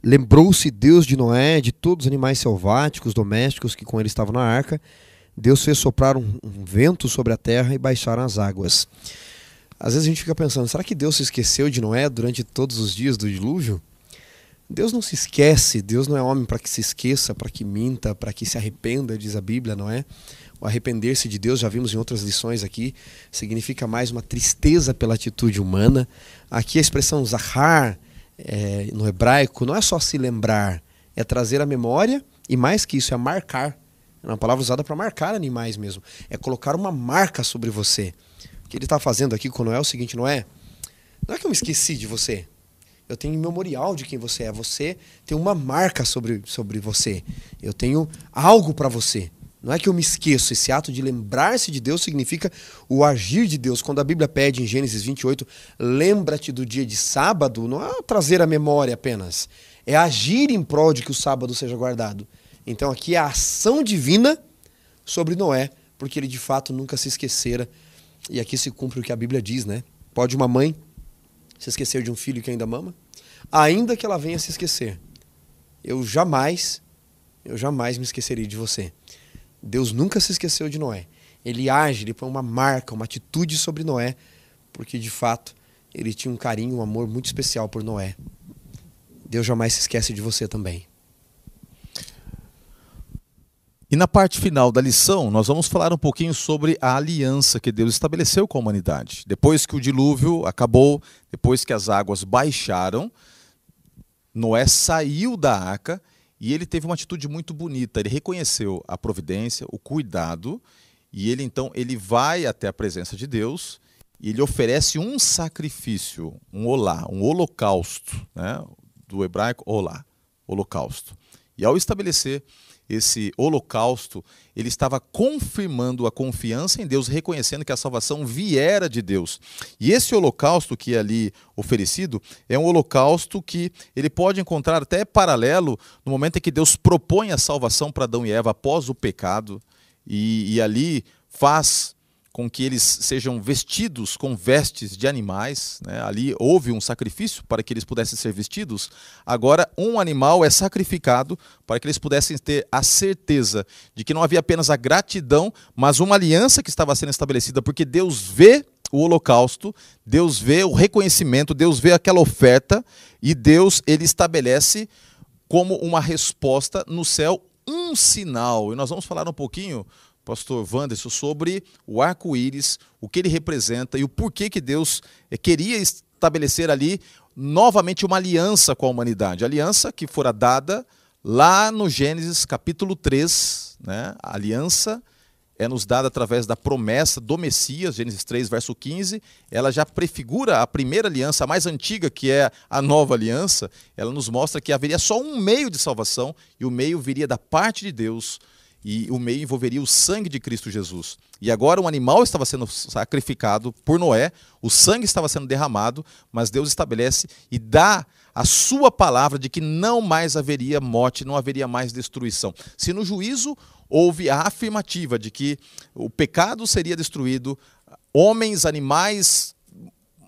Speaker 2: Lembrou-se Deus de Noé, de todos os animais selváticos, domésticos que com ele estavam na arca, Deus fez soprar um, um vento sobre a terra e baixaram as águas. Às vezes a gente fica pensando, será que Deus se esqueceu de Noé durante todos os dias do dilúvio? Deus não se esquece, Deus não é homem para que se esqueça, para que minta, para que se arrependa, diz a Bíblia, não é? O arrepender-se de Deus, já vimos em outras lições aqui, significa mais uma tristeza pela atitude humana. Aqui a expressão zahar, é, no hebraico, não é só se lembrar, é trazer a memória e mais que isso, é marcar. É uma palavra usada para marcar animais mesmo. É colocar uma marca sobre você. O que ele está fazendo aqui com Noé é o seguinte, não é? Não é que eu me esqueci de você. Eu tenho memorial de quem você é. Você tem uma marca sobre, sobre você. Eu tenho algo para você. Não é que eu me esqueço. Esse ato de lembrar-se de Deus significa o agir de Deus. Quando a Bíblia pede em Gênesis 28, lembra-te do dia de sábado, não é trazer a memória apenas. É agir em prol de que o sábado seja guardado. Então aqui é a ação divina sobre Noé, porque ele de fato nunca se esquecera. E aqui se cumpre o que a Bíblia diz, né? Pode uma mãe se esquecer de um filho que ainda mama, ainda que ela venha se esquecer. Eu jamais, eu jamais me esquecerei de você. Deus nunca se esqueceu de Noé. Ele age, ele põe uma marca, uma atitude sobre Noé, porque de fato ele tinha um carinho, um amor muito especial por Noé. Deus jamais se esquece de você também.
Speaker 1: E na parte final da lição, nós vamos falar um pouquinho sobre a aliança que Deus estabeleceu com a humanidade. Depois que o dilúvio acabou, depois que as águas baixaram, Noé saiu da arca e ele teve uma atitude muito bonita. Ele reconheceu a providência, o cuidado, e ele então ele vai até a presença de Deus e ele oferece um sacrifício, um olá, um holocausto, né? do hebraico olá, holocausto. E ao estabelecer esse holocausto, ele estava confirmando a confiança em Deus, reconhecendo que a salvação viera de Deus. E esse holocausto que é ali oferecido é um holocausto que ele pode encontrar até paralelo no momento em que Deus propõe a salvação para Adão e Eva após o pecado, e, e ali faz com que eles sejam vestidos com vestes de animais. Né? Ali houve um sacrifício para que eles pudessem ser vestidos. Agora, um animal é sacrificado para que eles pudessem ter a certeza de que não havia apenas a gratidão, mas uma aliança que estava sendo estabelecida, porque Deus vê o holocausto, Deus vê o reconhecimento, Deus vê aquela oferta e Deus ele estabelece como uma resposta no céu um sinal. E nós vamos falar um pouquinho pastor Wanderson, sobre o arco-íris, o que ele representa e o porquê que Deus eh, queria estabelecer ali novamente uma aliança com a humanidade. Aliança que fora dada lá no Gênesis capítulo 3, né? A aliança é nos dada através da promessa do Messias, Gênesis 3, verso 15. Ela já prefigura a primeira aliança, a mais antiga, que é a nova aliança. Ela nos mostra que haveria só um meio de salvação e o meio viria da parte de Deus e o meio envolveria o sangue de Cristo Jesus. E agora um animal estava sendo sacrificado por Noé, o sangue estava sendo derramado, mas Deus estabelece e dá a sua palavra de que não mais haveria morte, não haveria mais destruição. Se no juízo houve a afirmativa de que o pecado seria destruído, homens, animais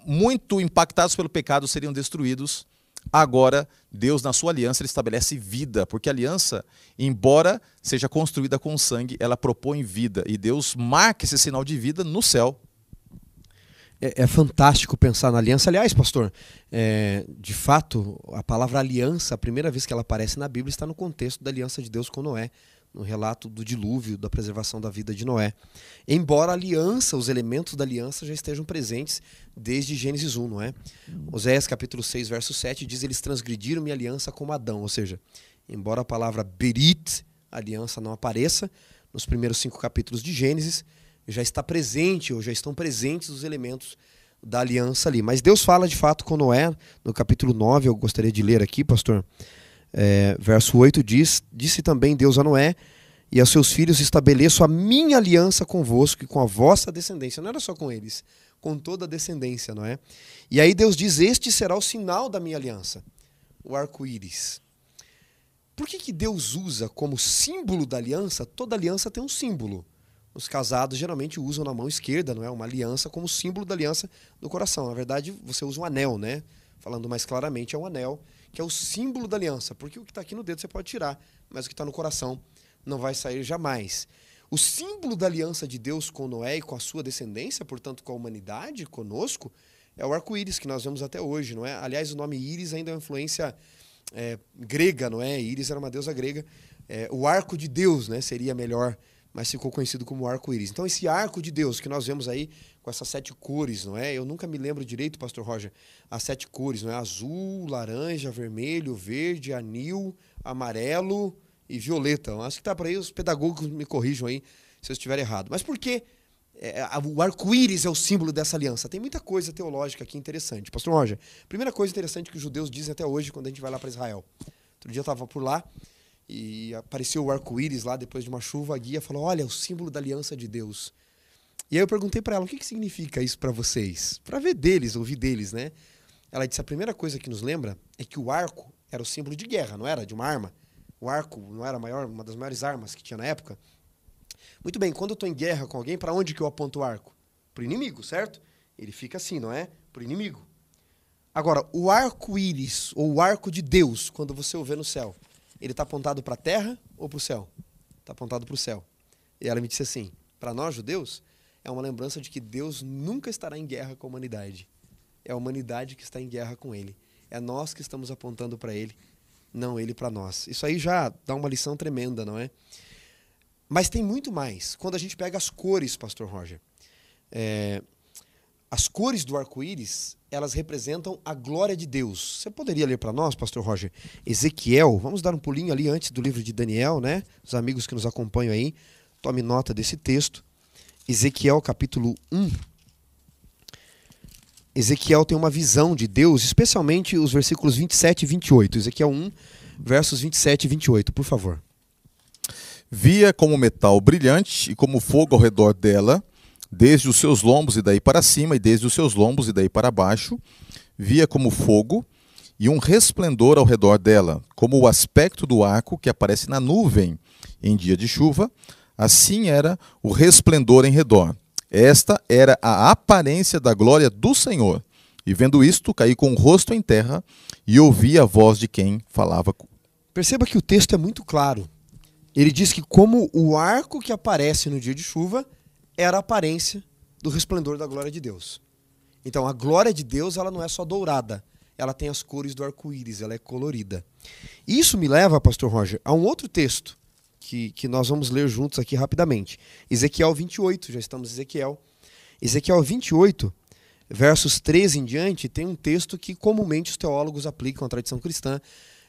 Speaker 1: muito impactados pelo pecado seriam destruídos, agora Deus na sua aliança ele estabelece vida, porque a aliança, embora seja construída com sangue, ela propõe vida e Deus marca esse sinal de vida no céu
Speaker 2: é, é, fantástico pensar na aliança. Aliás, pastor, é, de fato, a palavra aliança, a primeira vez que ela aparece na Bíblia, está no contexto da aliança de Deus com Noé, no relato do dilúvio, da preservação da vida de Noé. Embora a aliança, os elementos da aliança já estejam presentes desde Gênesis 1, não é? Oséias capítulo 6, verso 7 diz: Eles transgrediram minha aliança com Adão. Ou seja, embora a palavra berit, aliança, não apareça nos primeiros cinco capítulos de Gênesis, já está presente, ou já estão presentes os elementos da aliança ali. Mas Deus fala de fato com Noé, no capítulo 9, eu gostaria de ler aqui, pastor. É, verso 8 diz: Disse também Deus a Noé e a seus filhos: Estabeleço a minha aliança convosco e com a vossa descendência. Não era só com eles, com toda a descendência, não é? E aí Deus diz: Este será o sinal da minha aliança, o arco-íris. Por que, que Deus usa como símbolo da aliança? Toda aliança tem um símbolo os casados geralmente usam na mão esquerda, não é? Uma aliança como símbolo da aliança no coração. Na verdade, você usa um anel, né? Falando mais claramente, é um anel que é o símbolo da aliança, porque o que está aqui no dedo você pode tirar, mas o que está no coração não vai sair jamais. O símbolo da aliança de Deus com Noé e com a sua descendência, portanto, com a humanidade, conosco, é o arco-íris que nós vemos até hoje, não é? Aliás, o nome íris ainda é uma influência é, grega, não é? Íris era uma deusa grega. É, o arco de Deus, né? Seria melhor mas ficou conhecido como arco-íris. Então, esse arco de Deus que nós vemos aí com essas sete cores, não é? Eu nunca me lembro direito, Pastor Roger, as sete cores, não é? Azul, laranja, vermelho, verde, anil, amarelo e violeta. Eu acho que tá por aí, os pedagogos me corrijam aí se eu estiver errado. Mas por que é, o arco-íris é o símbolo dessa aliança? Tem muita coisa teológica aqui interessante. Pastor Roger, primeira coisa interessante que os judeus dizem até hoje quando a gente vai lá para Israel. Outro dia eu estava por lá e apareceu o arco-íris lá depois de uma chuva. A guia falou: Olha, o símbolo da aliança de Deus. E aí eu perguntei para ela: O que, que significa isso para vocês? Para ver deles, ouvir deles, né? Ela disse: A primeira coisa que nos lembra é que o arco era o símbolo de guerra, não era? De uma arma. O arco não era maior, uma das maiores armas que tinha na época. Muito bem, quando eu estou em guerra com alguém, para onde que eu aponto o arco? Para o inimigo, certo? Ele fica assim, não é? Para o inimigo. Agora, o arco-íris, ou o arco de Deus, quando você o vê no céu, ele está apontado para a terra ou para o céu? Está apontado para o céu. E ela me disse assim: para nós judeus, é uma lembrança de que Deus nunca estará em guerra com a humanidade. É a humanidade que está em guerra com Ele. É nós que estamos apontando para Ele, não Ele para nós. Isso aí já dá uma lição tremenda, não é? Mas tem muito mais. Quando a gente pega as cores, Pastor Roger, é, as cores do arco-íris, elas representam a glória de Deus. Você poderia ler para nós, pastor Roger? Ezequiel, vamos dar um pulinho ali antes do livro de Daniel, né? Os amigos que nos acompanham aí, tome nota desse texto. Ezequiel capítulo 1. Ezequiel tem uma visão de Deus, especialmente os versículos 27 e 28. Ezequiel 1, versos 27 e 28, por favor.
Speaker 1: Via como metal brilhante e como fogo ao redor dela, desde os seus lombos e daí para cima, e desde os seus lombos e daí para baixo, via como fogo e um resplendor ao redor dela, como o aspecto do arco que aparece na nuvem em dia de chuva, assim era o resplendor em redor. Esta era a aparência da glória do Senhor. E vendo isto, caí com o rosto em terra e ouvi a voz de quem falava.
Speaker 2: Perceba que o texto é muito claro. Ele diz que, como o arco que aparece no dia de chuva, era a aparência do resplendor da glória de Deus. Então, a glória de Deus ela não é só dourada, ela tem as cores do arco-íris, ela é colorida. Isso me leva, pastor Roger, a um outro texto que, que nós vamos ler juntos aqui rapidamente. Ezequiel 28, já estamos em Ezequiel. Ezequiel 28, versos 13 em diante, tem um texto que comumente os teólogos aplicam à tradição cristã,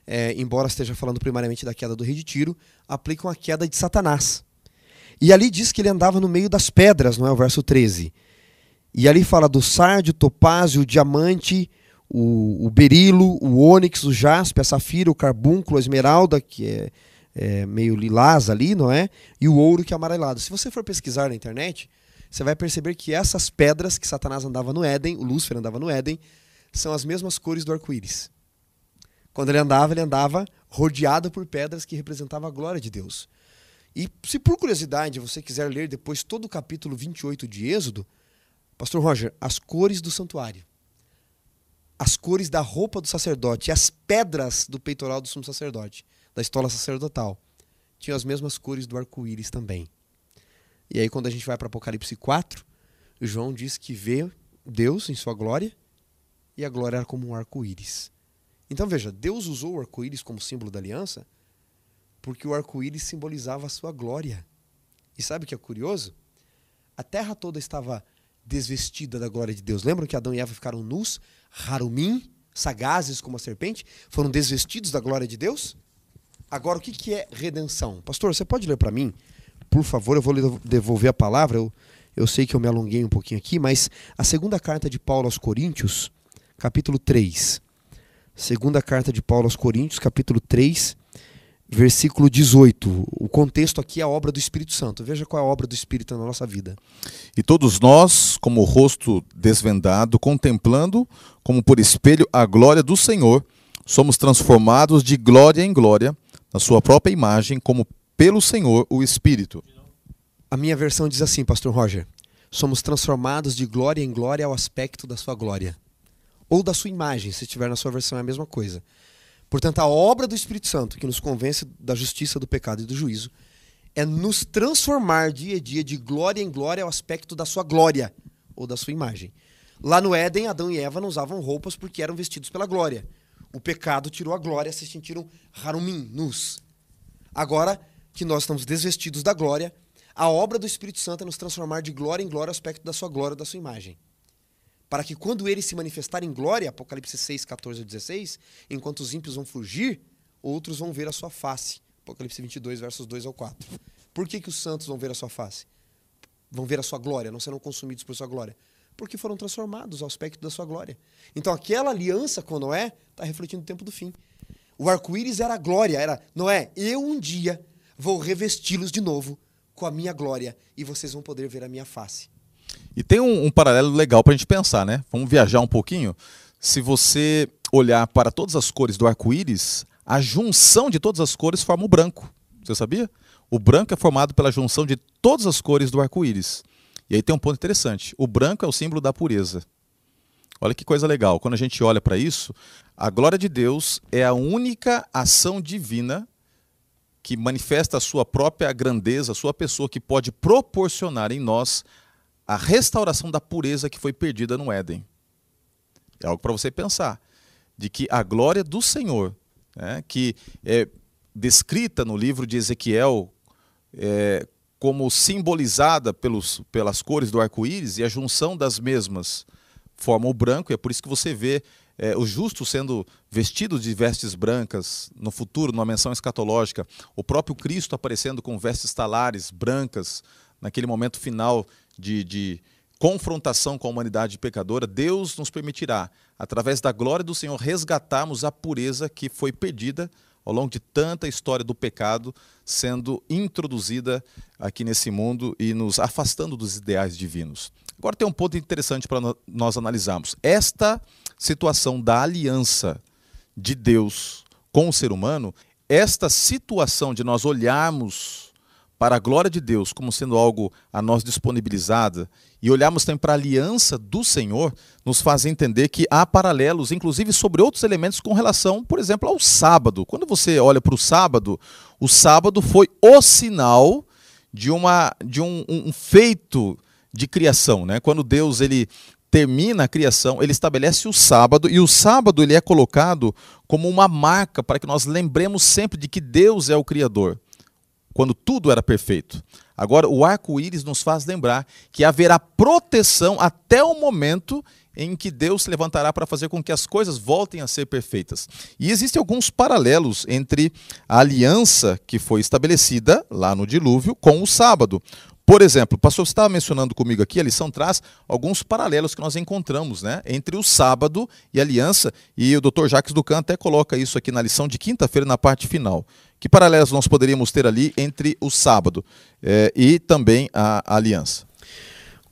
Speaker 2: é, embora esteja falando primariamente da queda do rei de Tiro, aplicam a queda de Satanás. E ali diz que ele andava no meio das pedras, não é? O verso 13. E ali fala do sardio, topázio, o diamante, o, o berilo, o ônix, o jaspe, a safira, o carbúnculo, a esmeralda, que é, é, meio lilás ali, não é? E o ouro que é amarelado. Se você for pesquisar na internet, você vai perceber que essas pedras que Satanás andava no Éden, o Lúcifer andava no Éden, são as mesmas cores do arco-íris. Quando ele andava, ele andava rodeado por pedras que representavam a glória de Deus. E se por curiosidade você quiser ler depois todo o capítulo 28 de Êxodo, Pastor Roger, as cores do santuário, as cores da roupa do sacerdote as pedras do peitoral do sumo sacerdote, da estola sacerdotal, tinham as mesmas cores do arco-íris também. E aí, quando a gente vai para Apocalipse 4, João diz que vê Deus em sua glória e a glória era como um arco-íris. Então veja, Deus usou o arco-íris como símbolo da aliança porque o arco-íris simbolizava a sua glória. E sabe o que é curioso? A terra toda estava desvestida da glória de Deus. Lembram que Adão e Eva ficaram nus, harumim, sagazes como a serpente? Foram desvestidos da glória de Deus? Agora, o que, que é redenção? Pastor, você pode ler para mim? Por favor, eu vou devolver a palavra. Eu, eu sei que eu me alonguei um pouquinho aqui, mas a segunda carta de Paulo aos Coríntios, capítulo 3. Segunda carta de Paulo aos Coríntios, capítulo 3, versículo 18. O contexto aqui é a obra do Espírito Santo. Veja qual é a obra do Espírito na nossa vida.
Speaker 1: E todos nós, como o rosto desvendado, contemplando como por espelho a glória do Senhor, somos transformados de glória em glória, na sua própria imagem, como pelo Senhor o Espírito.
Speaker 2: A minha versão diz assim, pastor Roger: somos transformados de glória em glória ao aspecto da sua glória. Ou da sua imagem, se estiver na sua versão é a mesma coisa. Portanto, a obra do Espírito Santo, que nos convence da justiça, do pecado e do juízo, é nos transformar dia a dia de glória em glória ao aspecto da sua glória ou da sua imagem. Lá no Éden, Adão e Eva não usavam roupas porque eram vestidos pela glória. O pecado tirou a glória, se sentiram harumim, nus. Agora que nós estamos desvestidos da glória, a obra do Espírito Santo é nos transformar de glória em glória aspecto da sua glória, da sua imagem para que quando ele se manifestar em glória, Apocalipse 6, 14 a 16, enquanto os ímpios vão fugir, outros vão ver a sua face. Apocalipse 22, versos 2 ao 4. Por que, que os santos vão ver a sua face? Vão ver a sua glória, não serão consumidos por sua glória. Porque foram transformados ao aspecto da sua glória. Então aquela aliança com Noé está refletindo o tempo do fim. O arco-íris era a glória, era Noé, eu um dia vou revesti-los de novo com a minha glória e vocês vão poder ver a minha face.
Speaker 1: E tem um, um paralelo legal para a gente pensar, né? Vamos viajar um pouquinho. Se você olhar para todas as cores do arco-íris, a junção de todas as cores forma o branco. Você sabia? O branco é formado pela junção de todas as cores do arco-íris. E aí tem um ponto interessante: o branco é o símbolo da pureza. Olha que coisa legal. Quando a gente olha para isso, a glória de Deus é a única ação divina que manifesta a sua própria grandeza, a sua pessoa, que pode proporcionar em nós a restauração da pureza que foi perdida no Éden. É algo para você pensar. De que a glória do Senhor, né, que é descrita no livro de Ezequiel é, como simbolizada pelos, pelas cores do arco-íris e a junção das mesmas forma o branco, e é por isso que você vê é, o justo sendo vestido de vestes brancas no futuro, numa menção escatológica, o próprio Cristo aparecendo com vestes talares brancas naquele momento final de, de confrontação com a humanidade pecadora, Deus nos permitirá, através da glória do Senhor, resgatarmos a pureza que foi perdida ao longo de tanta história do pecado sendo introduzida aqui nesse mundo e nos afastando dos ideais divinos. Agora tem um ponto interessante para nós analisarmos. Esta situação da aliança de Deus com o ser humano, esta situação de nós olharmos para a glória de Deus como sendo algo a nós disponibilizada e olharmos também para a aliança do Senhor, nos faz entender que há paralelos, inclusive sobre outros elementos com relação, por exemplo, ao sábado. Quando você olha para o sábado, o sábado foi o sinal de, uma, de um, um feito de criação. Né? Quando Deus ele termina a criação, ele estabelece o sábado e o sábado ele é colocado como uma marca para que nós lembremos sempre de que Deus é o criador quando tudo era perfeito. Agora, o arco-íris nos faz lembrar que haverá proteção até o momento em que Deus se levantará para fazer com que as coisas voltem a ser perfeitas. E existem alguns paralelos entre a aliança que foi estabelecida lá no dilúvio com o sábado. Por exemplo, o pastor estava mencionando comigo aqui, a lição traz alguns paralelos que nós encontramos né, entre o sábado e a aliança, e o Dr. Jacques Ducan até coloca isso aqui na lição de quinta-feira, na parte final. Que paralelos nós poderíamos ter ali entre o sábado eh, e também a, a aliança?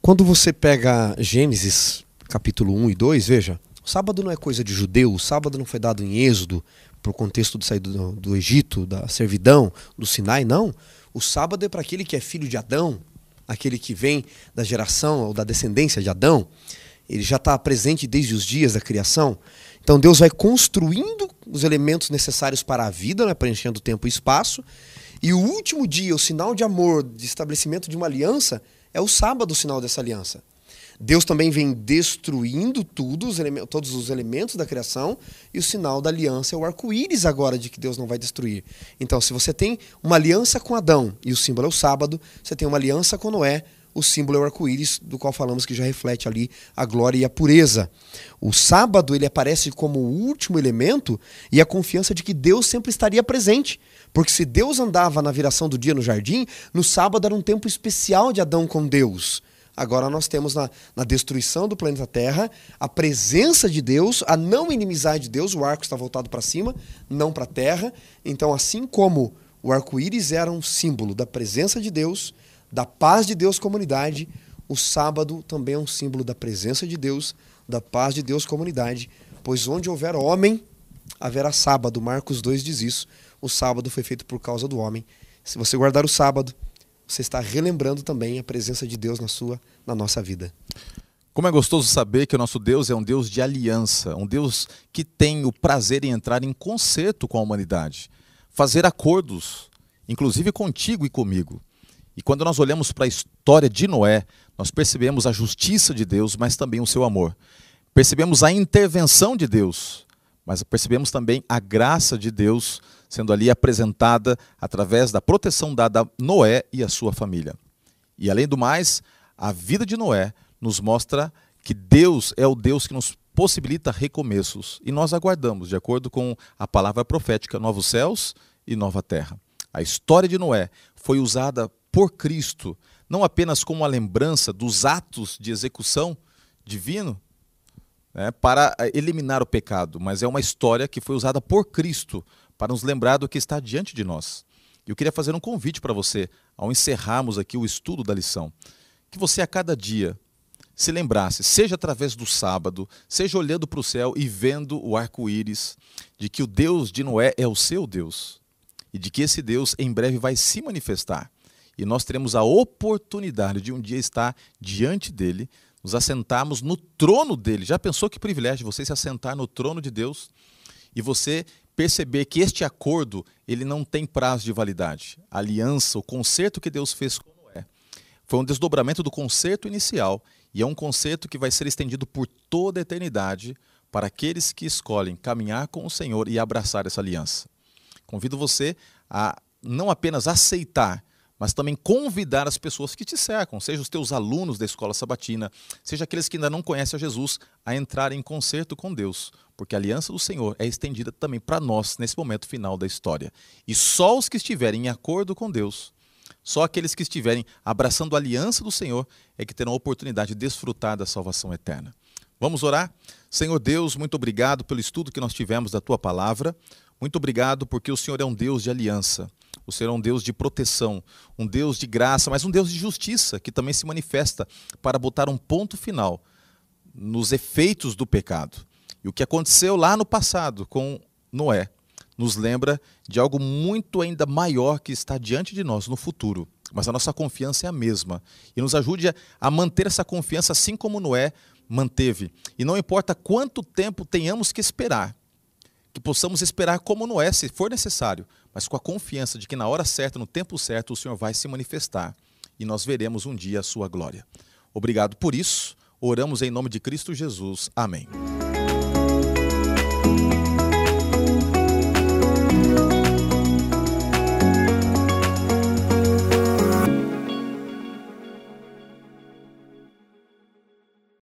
Speaker 2: Quando você pega Gênesis capítulo 1 e 2, veja, o sábado não é coisa de judeu, o sábado não foi dado em êxodo, para o contexto de sair do, do Egito, da servidão, do Sinai, não. O sábado é para aquele que é filho de Adão, aquele que vem da geração ou da descendência de Adão. Ele já está presente desde os dias da criação. Então Deus vai construindo os elementos necessários para a vida, né, preenchendo tempo e espaço. E o último dia, o sinal de amor, de estabelecimento de uma aliança, é o sábado, o sinal dessa aliança. Deus também vem destruindo tudo, os todos os elementos da criação, e o sinal da aliança é o arco-íris agora de que Deus não vai destruir. Então, se você tem uma aliança com Adão e o símbolo é o sábado, você tem uma aliança com Noé, o símbolo é o arco-íris, do qual falamos que já reflete ali a glória e a pureza. O sábado ele aparece como o último elemento e a confiança de que Deus sempre estaria presente. Porque se Deus andava na viração do dia no jardim, no sábado era um tempo especial de Adão com Deus. Agora nós temos na, na, destruição do planeta Terra a presença de Deus, a não inimizade de Deus, o arco está voltado para cima, não para a terra. Então, assim como o arco-íris era um símbolo da presença de Deus, da paz de Deus comunidade, o sábado também é um símbolo da presença de Deus, da paz de Deus comunidade, pois onde houver homem, haverá sábado. Marcos 2 diz isso. O sábado foi feito por causa do homem. Se você guardar o sábado, você está relembrando também a presença de Deus na sua, na nossa vida.
Speaker 1: Como é gostoso saber que o nosso Deus é um Deus de aliança, um Deus que tem o prazer em entrar em concerto com a humanidade, fazer acordos, inclusive contigo e comigo. E quando nós olhamos para a história de Noé, nós percebemos a justiça de Deus, mas também o seu amor. Percebemos a intervenção de Deus, mas percebemos também a graça de Deus sendo ali apresentada através da proteção dada a Noé e a sua família. E além do mais, a vida de Noé nos mostra que Deus é o Deus que nos possibilita recomeços e nós aguardamos, de acordo com a palavra profética, novos céus e nova terra. A história de Noé foi usada por Cristo não apenas como uma lembrança dos atos de execução divino né, para eliminar o pecado, mas é uma história que foi usada por Cristo para nos lembrar do que está diante de nós. Eu queria fazer um convite para você, ao encerrarmos aqui o estudo da lição, que você a cada dia se lembrasse, seja através do sábado, seja olhando para o céu e vendo o arco-íris, de que o Deus de Noé é o seu Deus e de que esse Deus em breve vai se manifestar. E nós teremos a oportunidade de um dia estar diante dele, nos assentarmos no trono dele. Já pensou que privilégio você se assentar no trono de Deus e você perceber que este acordo ele não tem prazo de validade. A aliança, o concerto que Deus fez com Noé, foi um desdobramento do concerto inicial e é um concerto que vai ser estendido por toda a eternidade para aqueles que escolhem caminhar com o Senhor e abraçar essa aliança. Convido você a não apenas aceitar, mas também convidar as pessoas que te cercam, seja os teus alunos da escola sabatina, seja aqueles que ainda não conhecem a Jesus, a entrar em concerto com Deus, porque a aliança do Senhor é estendida também para nós nesse momento final da história. E só os que estiverem em acordo com Deus, só aqueles que estiverem abraçando a aliança do Senhor é que terão a oportunidade de desfrutar da salvação eterna. Vamos orar? Senhor Deus, muito obrigado pelo estudo que nós tivemos da tua palavra. Muito obrigado porque o Senhor é um Deus de aliança. O Senhor é um Deus de proteção, um Deus de graça, mas um Deus de justiça que também se manifesta para botar um ponto final nos efeitos do pecado. E o que aconteceu lá no passado com Noé nos lembra de algo muito ainda maior que está diante de nós no futuro. Mas a nossa confiança é a mesma. E nos ajude a manter essa confiança assim como Noé manteve. E não importa quanto tempo tenhamos que esperar, que possamos esperar como Noé, se for necessário, mas com a confiança de que na hora certa, no tempo certo, o Senhor vai se manifestar e nós veremos um dia a sua glória. Obrigado por isso. Oramos em nome de Cristo Jesus. Amém.